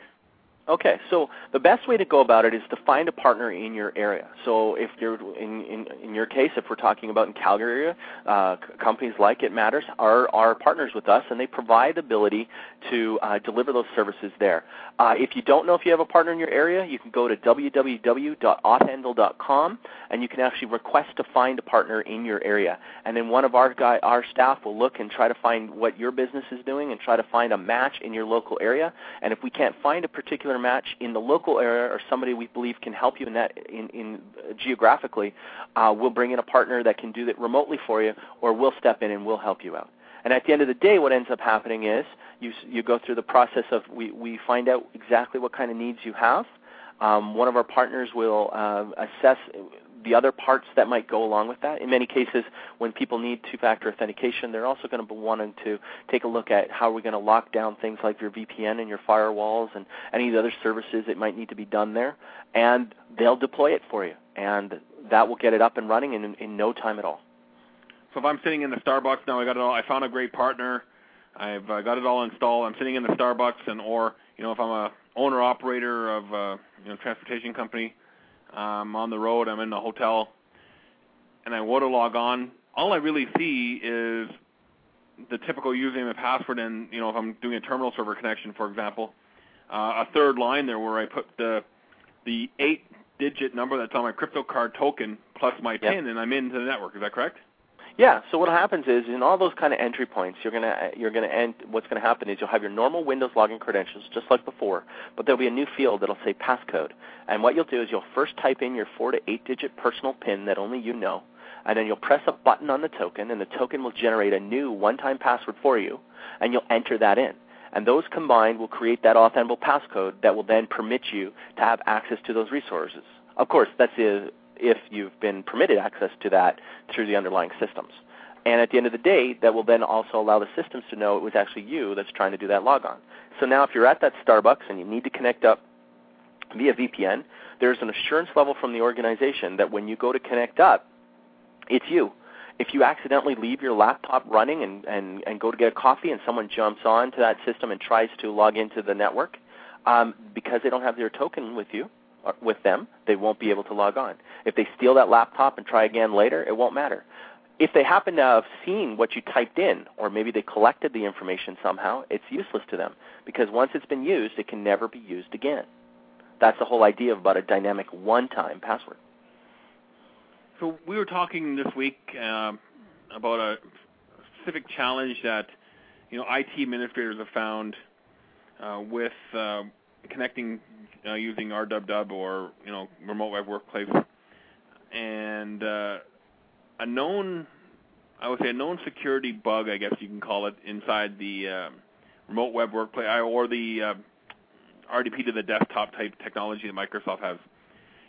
Okay, so the best way to go about it is to find a partner in your area. So if you're in in, in your case, if we're talking about in Calgary area, uh, companies like IT Matters are are partners with us, and they provide the ability to uh, deliver those services there. Uh, if you don't know if you have a partner in your area, you can go to www.authanvil.com, and you can actually request to find a partner in your area. And then one of our guy our staff will look and try to find what your business is doing and try to find a match in your local area. And if we can't find a particular match in the local area or somebody we believe can help you in that in, in uh, geographically, uh, we'll bring in a partner that can do that remotely for you, or we'll step in and we'll help you out. And at the end of the day, what ends up happening is you you go through the process of we we find out exactly what kind of needs you have. Um, one of our partners will uh, assess the other parts that might go along with that. In many cases, when people need two-factor authentication, they're also going to be wanting to take a look at how we're going to lock down things like your VPN and your firewalls and any of the other services that might need to be done there, and they'll deploy it for you, and that will get it up and running in, in no time at all. So if I'm sitting in the Starbucks now, I got it all. I found a great partner. I've uh, got it all installed. I'm sitting in the Starbucks, and or you know if I'm a owner operator of a you know transportation company, I'm um, on the road, I'm in a hotel, and I want to log on. All I really see is the typical username and password, and you know if I'm doing a terminal server connection, for example, uh, a third line there where I put the the eight-digit number that's on my crypto card token plus my yep. PIN, and I'm into the network. Is that correct? Yeah. So what happens is in all those kind of entry points, you're gonna you're gonna end. What's gonna happen is you'll have your normal Windows login credentials just like before, but there'll be a new field that'll say passcode. And what you'll do is you'll first type in your four to eight digit personal PIN that only you know, and then you'll press a button on the token, and the token will generate a new one-time password for you, and you'll enter that in. And those combined will create that authentic passcode that will then permit you to have access to those resources. Of course, that's the if you've been permitted access to that through the underlying systems. And at the end of the day, that will then also allow the systems to know it was actually you that's trying to do that logon. So now if you're at that Starbucks and you need to connect up via VPN, there's an assurance level from the organization that when you go to connect up, it's you. If you accidentally leave your laptop running and, and, and go to get a coffee and someone jumps on to that system and tries to log into the network, um, because they don't have their token with you, with them, they won't be able to log on. If they steal that laptop and try again later, it won't matter. If they happen to have seen what you typed in, or maybe they collected the information somehow, it's useless to them because once it's been used, it can never be used again. That's the whole idea about a dynamic one-time password. So we were talking this week uh, about a specific challenge that you know IT administrators have found uh, with uh, connecting uh, using RWW or you know remote web workplace, and uh, a known, I would say a known security bug, I guess you can call it, inside the uh, remote web workplace or the uh, RDP to the desktop type technology that Microsoft has.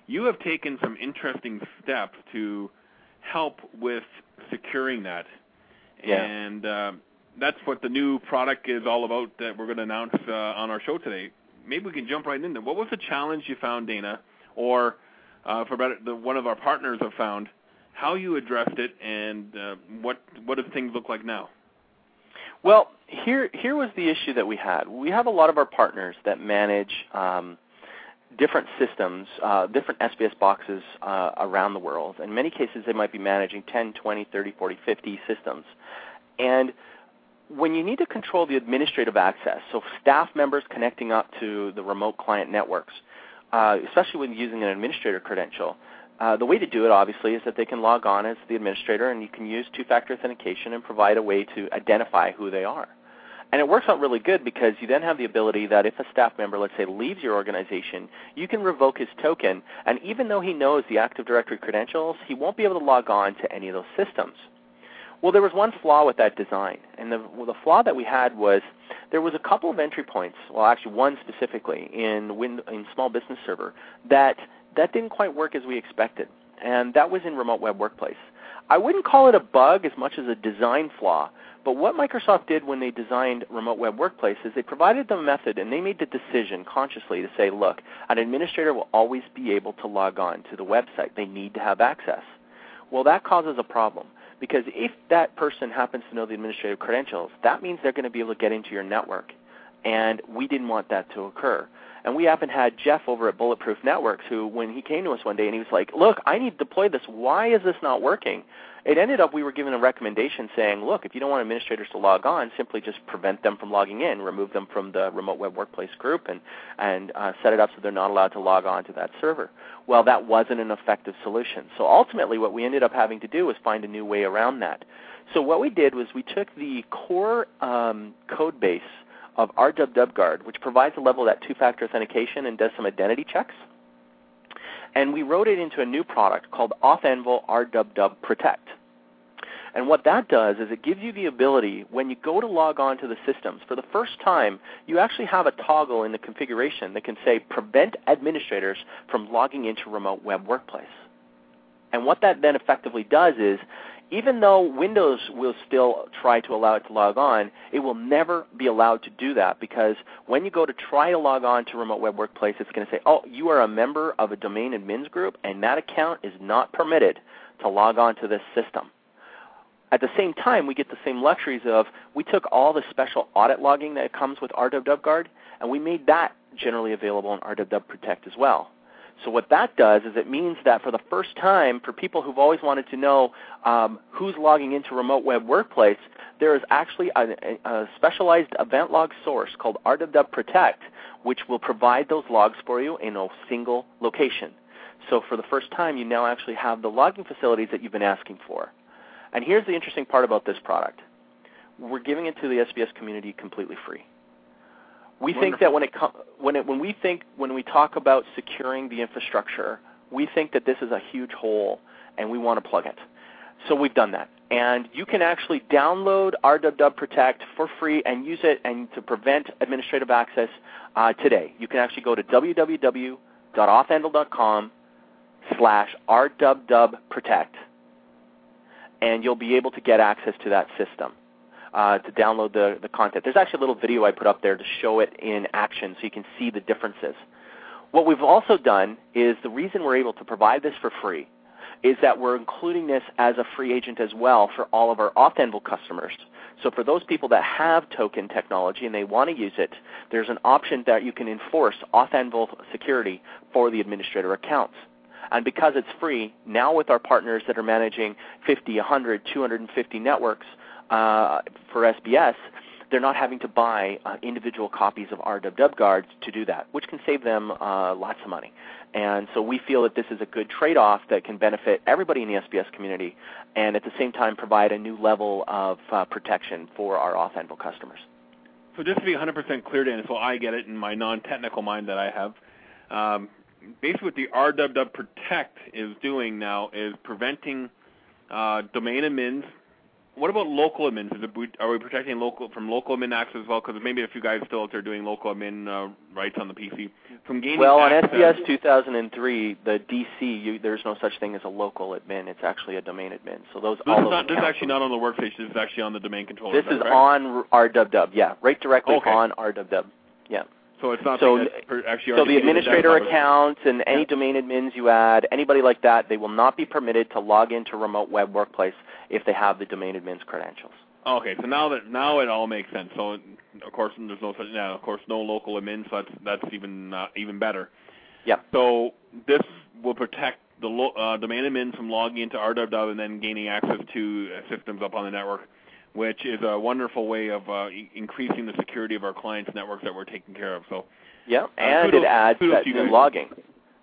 You have taken some interesting steps to help with securing that, yeah. and uh, that's what the new product is all about that we're going to announce uh, on our show today maybe we can jump right into what was the challenge you found, Dana, or uh, for better, the, one of our partners have found, how you addressed it, and uh, what what do things look like now? Well, here here was the issue that we had. We have a lot of our partners that manage um, different systems, uh, different SBS boxes uh, around the world. In many cases, they might be managing 10, 20, 30, 40, 50 systems, and when you need to control the administrative access, so staff members connecting up to the remote client networks, uh, especially when using an administrator credential, uh, the way to do it obviously is that they can log on as the administrator and you can use two-factor authentication and provide a way to identify who they are. And it works out really good because you then have the ability that if a staff member, let's say, leaves your organization, you can revoke his token, and even though he knows the Active Directory credentials, he won't be able to log on to any of those systems. Well, there was one flaw with that design, and the, well, the flaw that we had was there was a couple of entry points, well, actually one specifically in Win- in Small Business Server that that didn't quite work as we expected, and that was in Remote Web Workplace. I wouldn't call it a bug as much as a design flaw, but what Microsoft did when they designed Remote Web Workplace is they provided them a method and they made the decision consciously to say, look, an administrator will always be able to log on to the website. They need to have access. Well, that causes a problem Because if that person happens to know the administrative credentials, that means they're going to be able to get into your network. And we didn't want that to occur. And we even had Jeff over at Bulletproof Networks who, when he came to us one day and he was like, look, I need to deploy this. Why is this not working? It ended up we were given a recommendation saying, look, if you don't want administrators to log on, simply just prevent them from logging in, remove them from the remote web workplace group, and, and uh, set it up so they're not allowed to log on to that server. Well, that wasn't an effective solution. So ultimately what we ended up having to do was find a new way around that. So what we did was we took the core um, code base of RWWGuard, which provides a level of that two-factor authentication and does some identity checks. And we wrote it into a new product called AuthAnvil RWW Protect. And what that does is it gives you the ability, when you go to log on to the systems, for the first time, you actually have a toggle in the configuration that can say prevent administrators from logging into remote web workplace. And what that then effectively does is even though Windows will still try to allow it to log on, it will never be allowed to do that because when you go to try to log on to Remote Web Workplace, it's going to say, oh, you are a member of a domain admins group, and that account is not permitted to log on to this system. At the same time, we get the same luxuries of we took all the special audit logging that comes with RWWGuard, and we made that generally available in RWW Protect as well. So what that does is it means that for the first time, for people who've always wanted to know um, who's logging into Remote Web Workplace, there is actually a, a, specialized event log source called RWW Protect, which will provide those logs for you in a single location. So for the first time, you now actually have the logging facilities that you've been asking for. And here's the interesting part about this product. We're giving it to the SBS community completely free. We Wonderful. think that when it, when it when we think when we talk about securing the infrastructure, we think that this is a huge hole and we want to plug it. So we've done that. And you can actually download RWW Protect for free and use it and to prevent administrative access uh, today. You can actually go to www.authanvil.com slash rwwprotect and you'll be able to get access to that system uh, to download the, the content. There's actually a little video I put up there to show it in action so you can see the differences. What we've also done is the reason we're able to provide this for free is that we're including this as a free agent as well for all of our AuthAnvil customers. So for those people that have token technology and they want to use it, there's an option that you can enforce AuthAnvil security for the administrator accounts. And because it's free, now with our partners that are managing 50, 100, 250 networks, uh, for SBS, they're not having to buy uh, individual copies of RWWGuard to do that, which can save them uh, lots of money. And so we feel that this is a good trade-off that can benefit everybody in the SBS community and at the same time provide a new level of uh, protection for our AuthAnvil customers. So just to be 100% clear, Dan, so I get it in my non-technical mind that I have, um, basically what the RWW Protect is doing now is preventing uh, domain admins what about local admins? It, are we protecting local from local admin access as well? Because maybe a few guys still out there doing local admin uh, rights on the PC from gaining. Well, on SBS 2003, the DC, you, there's no such thing as a local admin. It's actually a domain admin. So those this all is not, this is actually not on the workstation. This is actually on the domain controller. This is, is on RWW. Yeah, right directly okay. on RWW. Yeah. So it's not so, actually so the administrator accounts and any domain admins you add, anybody like that, they will not be permitted to log into remote web workplace if they have the domain admin's credentials. Okay, so now that now it all makes sense. So of course there's no such now of course no local admin, so that's that's even uh, even better. Yeah. So this will protect the lo- uh, domain admins from logging into RWW and then gaining access to uh, systems up on the network, which is a wonderful way of uh, increasing the security of our clients' networks that we're taking care of. So. Yeah, uh, and kudos, it adds that new logging.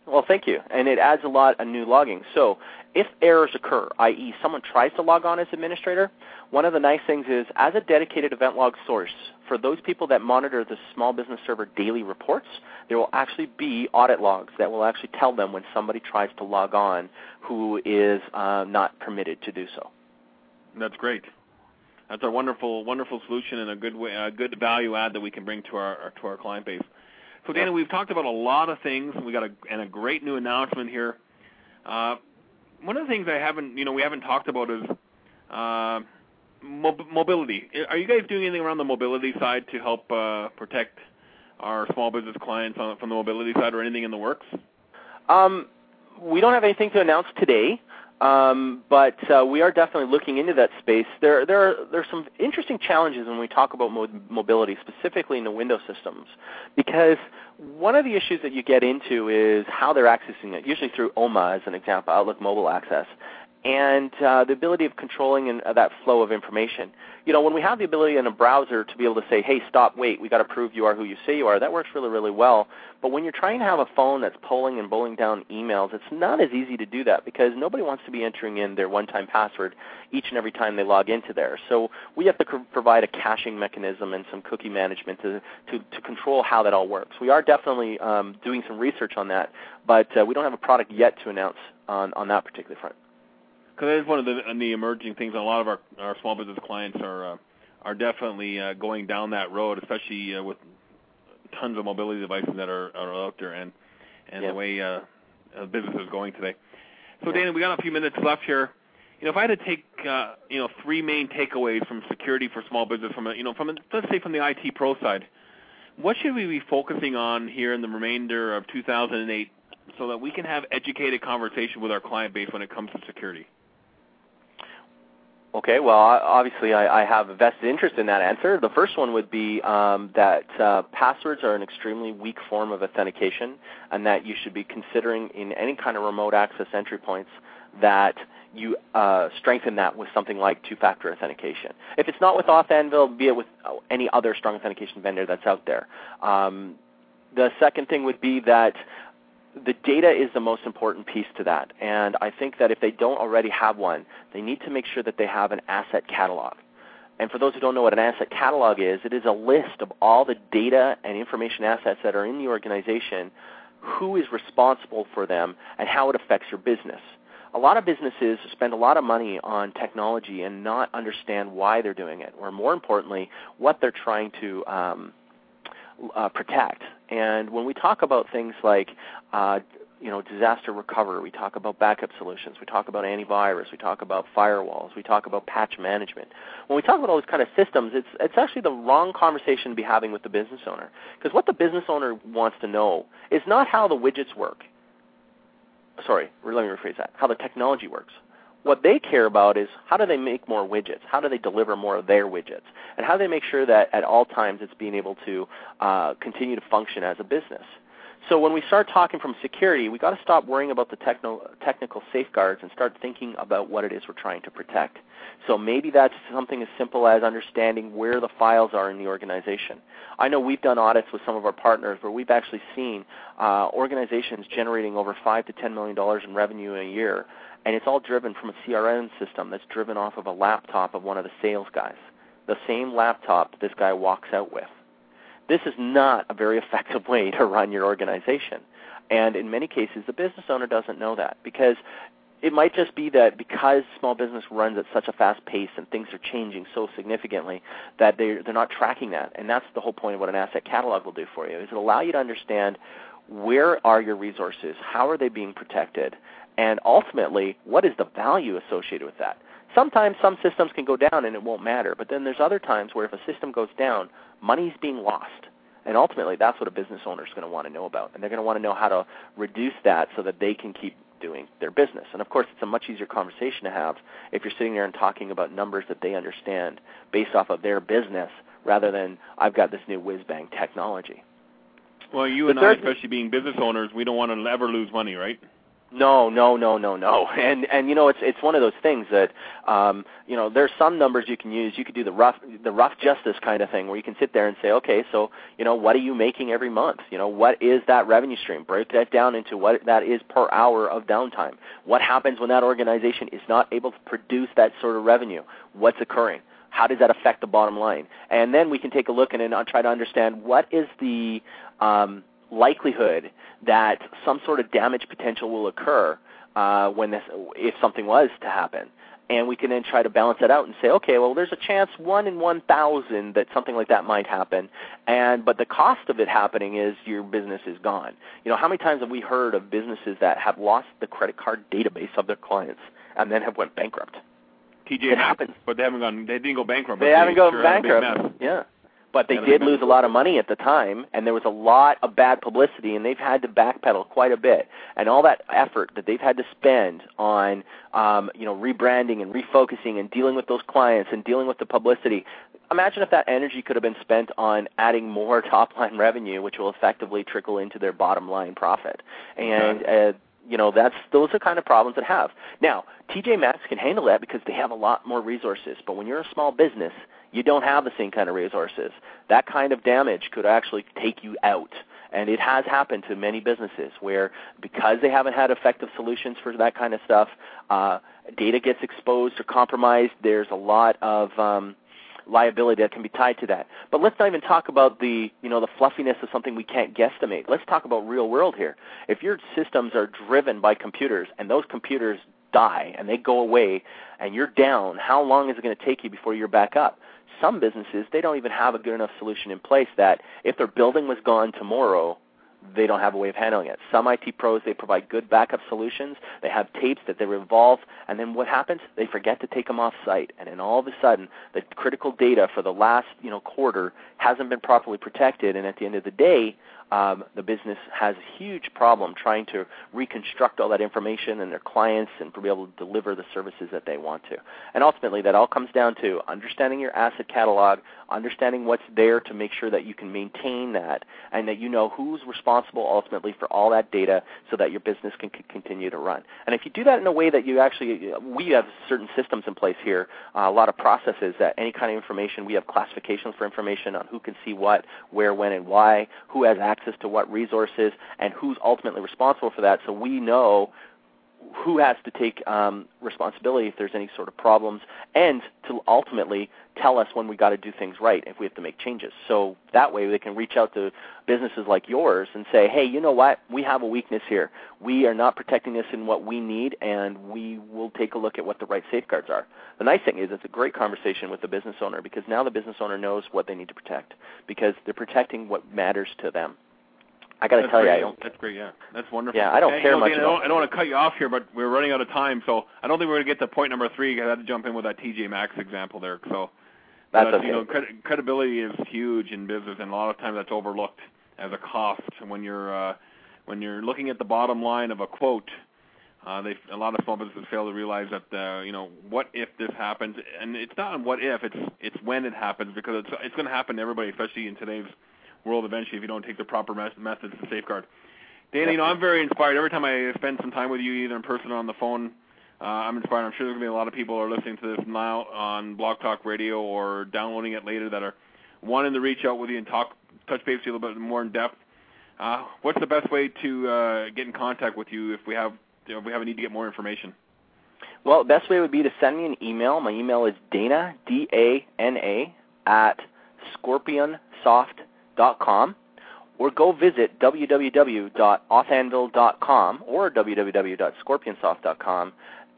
Well, thank you. And it adds a lot of new logging. So if errors occur, i.e. someone tries to log on as administrator, one of the nice things is as a dedicated event log source, for those people that monitor the small business server daily reports, there will actually be audit logs that will actually tell them when somebody tries to log on who is uh, not permitted to do so. That's great. That's a wonderful, wonderful solution and a good way, a good value add that we can bring to our to our client base. So, Dana, we've talked about a lot of things. We got a and a great new announcement here. Uh, one of the things I haven't, you know, we haven't talked about is uh, mob- mobility. Are you guys doing anything around the mobility side to help uh, protect our small business clients on, from the mobility side, or anything in the works? Um, we don't have anything to announce today. Um, but uh, we are definitely looking into that space. There, there are some interesting challenges when we talk about mo- mobility, specifically in the Windows systems, because one of the issues that you get into is how they're accessing it, usually through OMA as an example, Outlook Mobile Access and uh, the ability of controlling in, uh, that flow of information. You know, when we have the ability in a browser to be able to say, "Hey, stop, wait, we got to prove you are who you say you are," that works really, really well. But when you're trying to have a phone that's pulling and pulling down emails, it's not as easy to do that because nobody wants to be entering in their one-time password each and every time they log into there. So we have to provide a caching mechanism and some cookie management to, to, to control how that all works. We are definitely um, doing some research on that, but uh, we don't have a product yet to announce on, on that particular front because that is one of the, the emerging things. A lot of our, our small business clients are uh, are definitely uh, going down that road, especially uh, with tons of mobility devices that are, are out there, and and yeah. the way uh, business is going today. So, yeah. Dana, we got a few minutes left here. You know, if I had to take uh, you know three main takeaways from security for small business, from a, you know from a, let's say from the IT pro side, what should we be focusing on here in the remainder of 2008 so that we can have educated conversation with our client base when it comes to security? Okay, well, obviously I, I, have a vested interest in that answer. The first one would be um, that uh, passwords are an extremely weak form of authentication, and that you should be considering in any kind of remote access entry points that you uh, strengthen that with something like two-factor authentication. If it's not with AuthAnvil, be it with uh, any other strong authentication vendor that's out there. Um, the second thing would be that the data is the most important piece to that. And I think that if they don't already have one, they need to make sure that they have an asset catalog. And for those who don't know what an asset catalog is, it is a list of all the data and information assets that are in the organization, who is responsible for them, and how it affects your business. A lot of businesses spend a lot of money on technology and not understand why they're doing it, or more importantly, what they're trying to um, uh, protect. And when we talk about things like uh, you know, disaster recovery. We talk about backup solutions. We talk about antivirus. We talk about firewalls. We talk about patch management. When we talk about all these kind of systems, it's it's actually the wrong conversation to be having with the business owner. Because what the business owner wants to know is not how the widgets work. Sorry, let me rephrase that. How the technology works. What they care about is how do they make more widgets? How do they deliver more of their widgets? And how do they make sure that at all times it's being able to uh, continue to function as a business? So when we start talking from security, we got to stop worrying about the techno, technical safeguards and start thinking about what it is we're trying to protect. So maybe that's something as simple as understanding where the files are in the organization. I know we've done audits with some of our partners where we've actually seen uh, organizations generating over five to ten million dollars in revenue a year and it's all driven from a CRM system that's driven off of a laptop of one of the sales guys, the same laptop this guy walks out with. This is not a very effective way to run your organization. And in many cases, the business owner doesn't know that because it might just be that because small business runs at such a fast pace and things are changing so significantly that they're, they're not tracking that. And that's the whole point of what an asset catalog will do for you is it allow you to understand where are your resources, how are they being protected, and ultimately, what is the value associated with that? Sometimes some systems can go down and it won't matter, but then there's other times where if a system goes down, money's being lost. And ultimately, that's what a business owner is going to want to know about. And they're going to want to know how to reduce that so that they can keep doing their business. And of course, it's a much easier conversation to have if you're sitting there and talking about numbers that they understand based off of their business rather than I've got this new whiz bang technology. Well, you and I, especially being business owners, we don't want to ever lose money, right? No, no, no, no, no. And and you know it's it's one of those things that um, you know there's some numbers you can use. You could do the rough the rough justice kind of thing where you can sit there and say, okay, so you know what are you making every month? You know what is that revenue stream? Break that down into what that is per hour of downtime. What happens when that organization is not able to produce that sort of revenue? What's occurring? How does that affect the bottom line? And then we can take a look and, and try to understand what is the um, likelihood that some sort of damage potential will occur uh, when this, if something was to happen. And we can then try to balance that out and say, okay, well, there's a chance one in 1,000 that something like that might happen, and but the cost of it happening is your business is gone. You know, how many times have we heard of businesses that have lost the credit card database of their clients and then have went bankrupt? TJ, it happens, but they haven't gone. They didn't go bankrupt. They haven't gone bankrupt. Yeah, But they did lose a lot of money at the time, and there was a lot of bad publicity, and they've had to backpedal quite a bit. And all that effort that they've had to spend on, um, you know, rebranding and refocusing and dealing with those clients and dealing with the publicity. Imagine if that energy could have been spent on adding more top line revenue, which will effectively trickle into their bottom line profit. And uh, you know that's those are kind of problems that have. Now, TJ Maxx can handle that because they have a lot more resources. But when you're a small business, you don't have the same kind of resources. That kind of damage could actually take you out. And it has happened to many businesses where because they haven't had effective solutions for that kind of stuff, uh, data gets exposed or compromised. There's a lot of um, liability that can be tied to that. But let's not even talk about the you know the fluffiness of something we can't guesstimate. Let's talk about real world here. If your systems are driven by computers and those computers die and they go away and you're down, how long is it going to take you before you're back up? Some businesses they don't even have a good enough solution in place that if their building was gone tomorrow, they don't have a way of handling it. Some IT pros, they provide good backup solutions. They have tapes that they revolve, and then what happens? They forget to take them off site, and then all of a sudden, the critical data for the last you know quarter hasn't been properly protected, and at the end of the day, um, the business has a huge problem trying to reconstruct all that information and their clients and be able to deliver the services that they want to. And ultimately, that all comes down to understanding your asset catalog, understanding what's there to make sure that you can maintain that, and that you know who's responsible ultimately for all that data so that your business can c- continue to run. And if you do that in a way that you actually, we have certain systems in place here, uh, a lot of processes that any kind of information, we have classifications for information on who can see what, where, when, and why, who has access access to what resources and who's ultimately responsible for that so we know who has to take um, responsibility if there's any sort of problems, and to ultimately tell us when we got to do things right if we have to make changes. So that way they can reach out to businesses like yours and say, hey, you know what? We have a weakness here. We are not protecting this in what we need, and we will take a look at what the right safeguards are. The nice thing is it's a great conversation with the business owner because now the business owner knows what they need to protect because they're protecting what matters to them. I got to tell great. you, I don't. That's great. Yeah, that's wonderful. Yeah, I don't hey, care you know, much. I, don't, I don't want to cut you off here, but we're running out of time, so I don't think we're going to get to point number three. I had to jump in with that TJ Maxx example there. So that's okay. You know, cred- credibility is huge in business, and a lot of times that's overlooked as a cost when you're uh, when you're looking at the bottom line of a quote. Uh, they a lot of small businesses fail to realize that uh, you know what if this happens, and it's not what if it's it's when it happens because it's it's going to happen to everybody, especially in today's world eventually if you don't take the proper methods to safeguard. Dana, you know, I'm very inspired. Every time I spend some time with you, either in person or on the phone, uh, I'm inspired. I'm sure there's going to be a lot of people who are listening to this now on Blog Talk Radio or downloading it later that are wanting to reach out with you and talk, touch base with you a little bit more in depth. Uh, what's the best way to uh, get in contact with you if we have you know, if we have a need to get more information? Well, best way would be to send me an email. My email is dana d a n a at scorpionsoft.com or go visit www.authanvil.com or www.scorpionsoft.com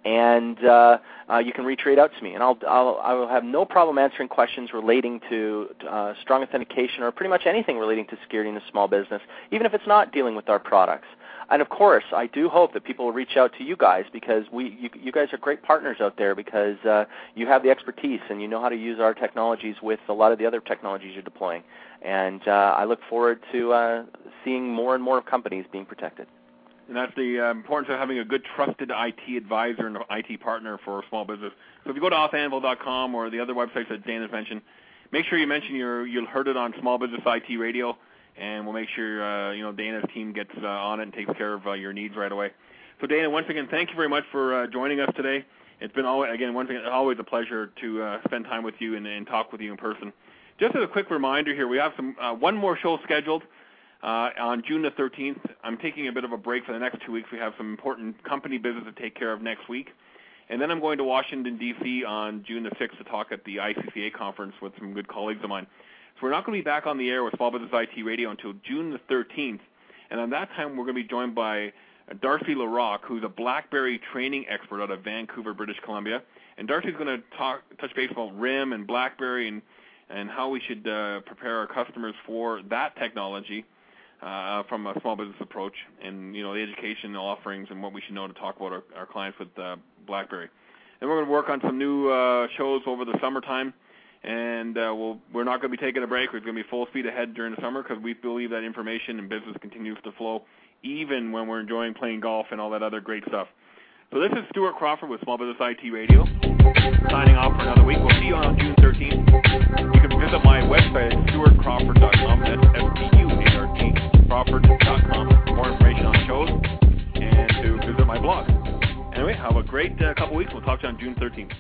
and uh, uh, you can retrade out to me, and I'll, I'll I will have no problem answering questions relating to uh, strong authentication or pretty much anything relating to security in a small business, even if it's not dealing with our products. And of course, I do hope that people will reach out to you guys because we you, you guys are great partners out there because uh, you have the expertise and you know how to use our technologies with a lot of the other technologies you're deploying. And uh, I look forward to uh, seeing more and more companies being protected. And that's the uh, importance of having a good, trusted IT advisor and IT partner for a small business. So if you go to authanvil.com or the other websites that Dan has mentioned, make sure you mention you heard it on Small Business IT Radio, and we'll make sure uh, you know Dana's team gets uh, on it and takes care of uh, your needs right away. So Dana, once again, thank you very much for uh, joining us today. It's been always, again once again always a pleasure to uh, spend time with you and, and talk with you in person. Just as a quick reminder here, we have some uh, one more show scheduled uh, on June the 13th. I'm taking a bit of a break for the next two weeks. We have some important company business to take care of next week. And then I'm going to Washington, D.C. on June the 6th to talk at the ICCA conference with some good colleagues of mine. So we're not going to be back on the air with Small Business IT Radio until June the 13th. And on that time, we're going to be joined by Darcy LaRock, who's a BlackBerry training expert out of Vancouver, British Columbia. And Darcy's going to talk, touch base about RIM and BlackBerry and and how we should uh, prepare our customers for that technology uh, from a small business approach, and you know the education offerings and what we should know to talk about our, our clients with uh, BlackBerry. And we're going to work on some new uh, shows over the summertime, and uh, we'll, we're not going to be taking a break. We're going to be full speed ahead during the summer because we believe that information and business continues to flow, even when we're enjoying playing golf and all that other great stuff. So this is Stuart Crawford with Small Business IT Radio, signing off for another week. We'll see you on June 13th. You can visit my website at stuartcrawford.com. That's S-T-U-A-R-T, crawford.com for more information on shows and to visit my blog. Anyway, have a great uh, couple weeks. We'll talk to you on June 13th.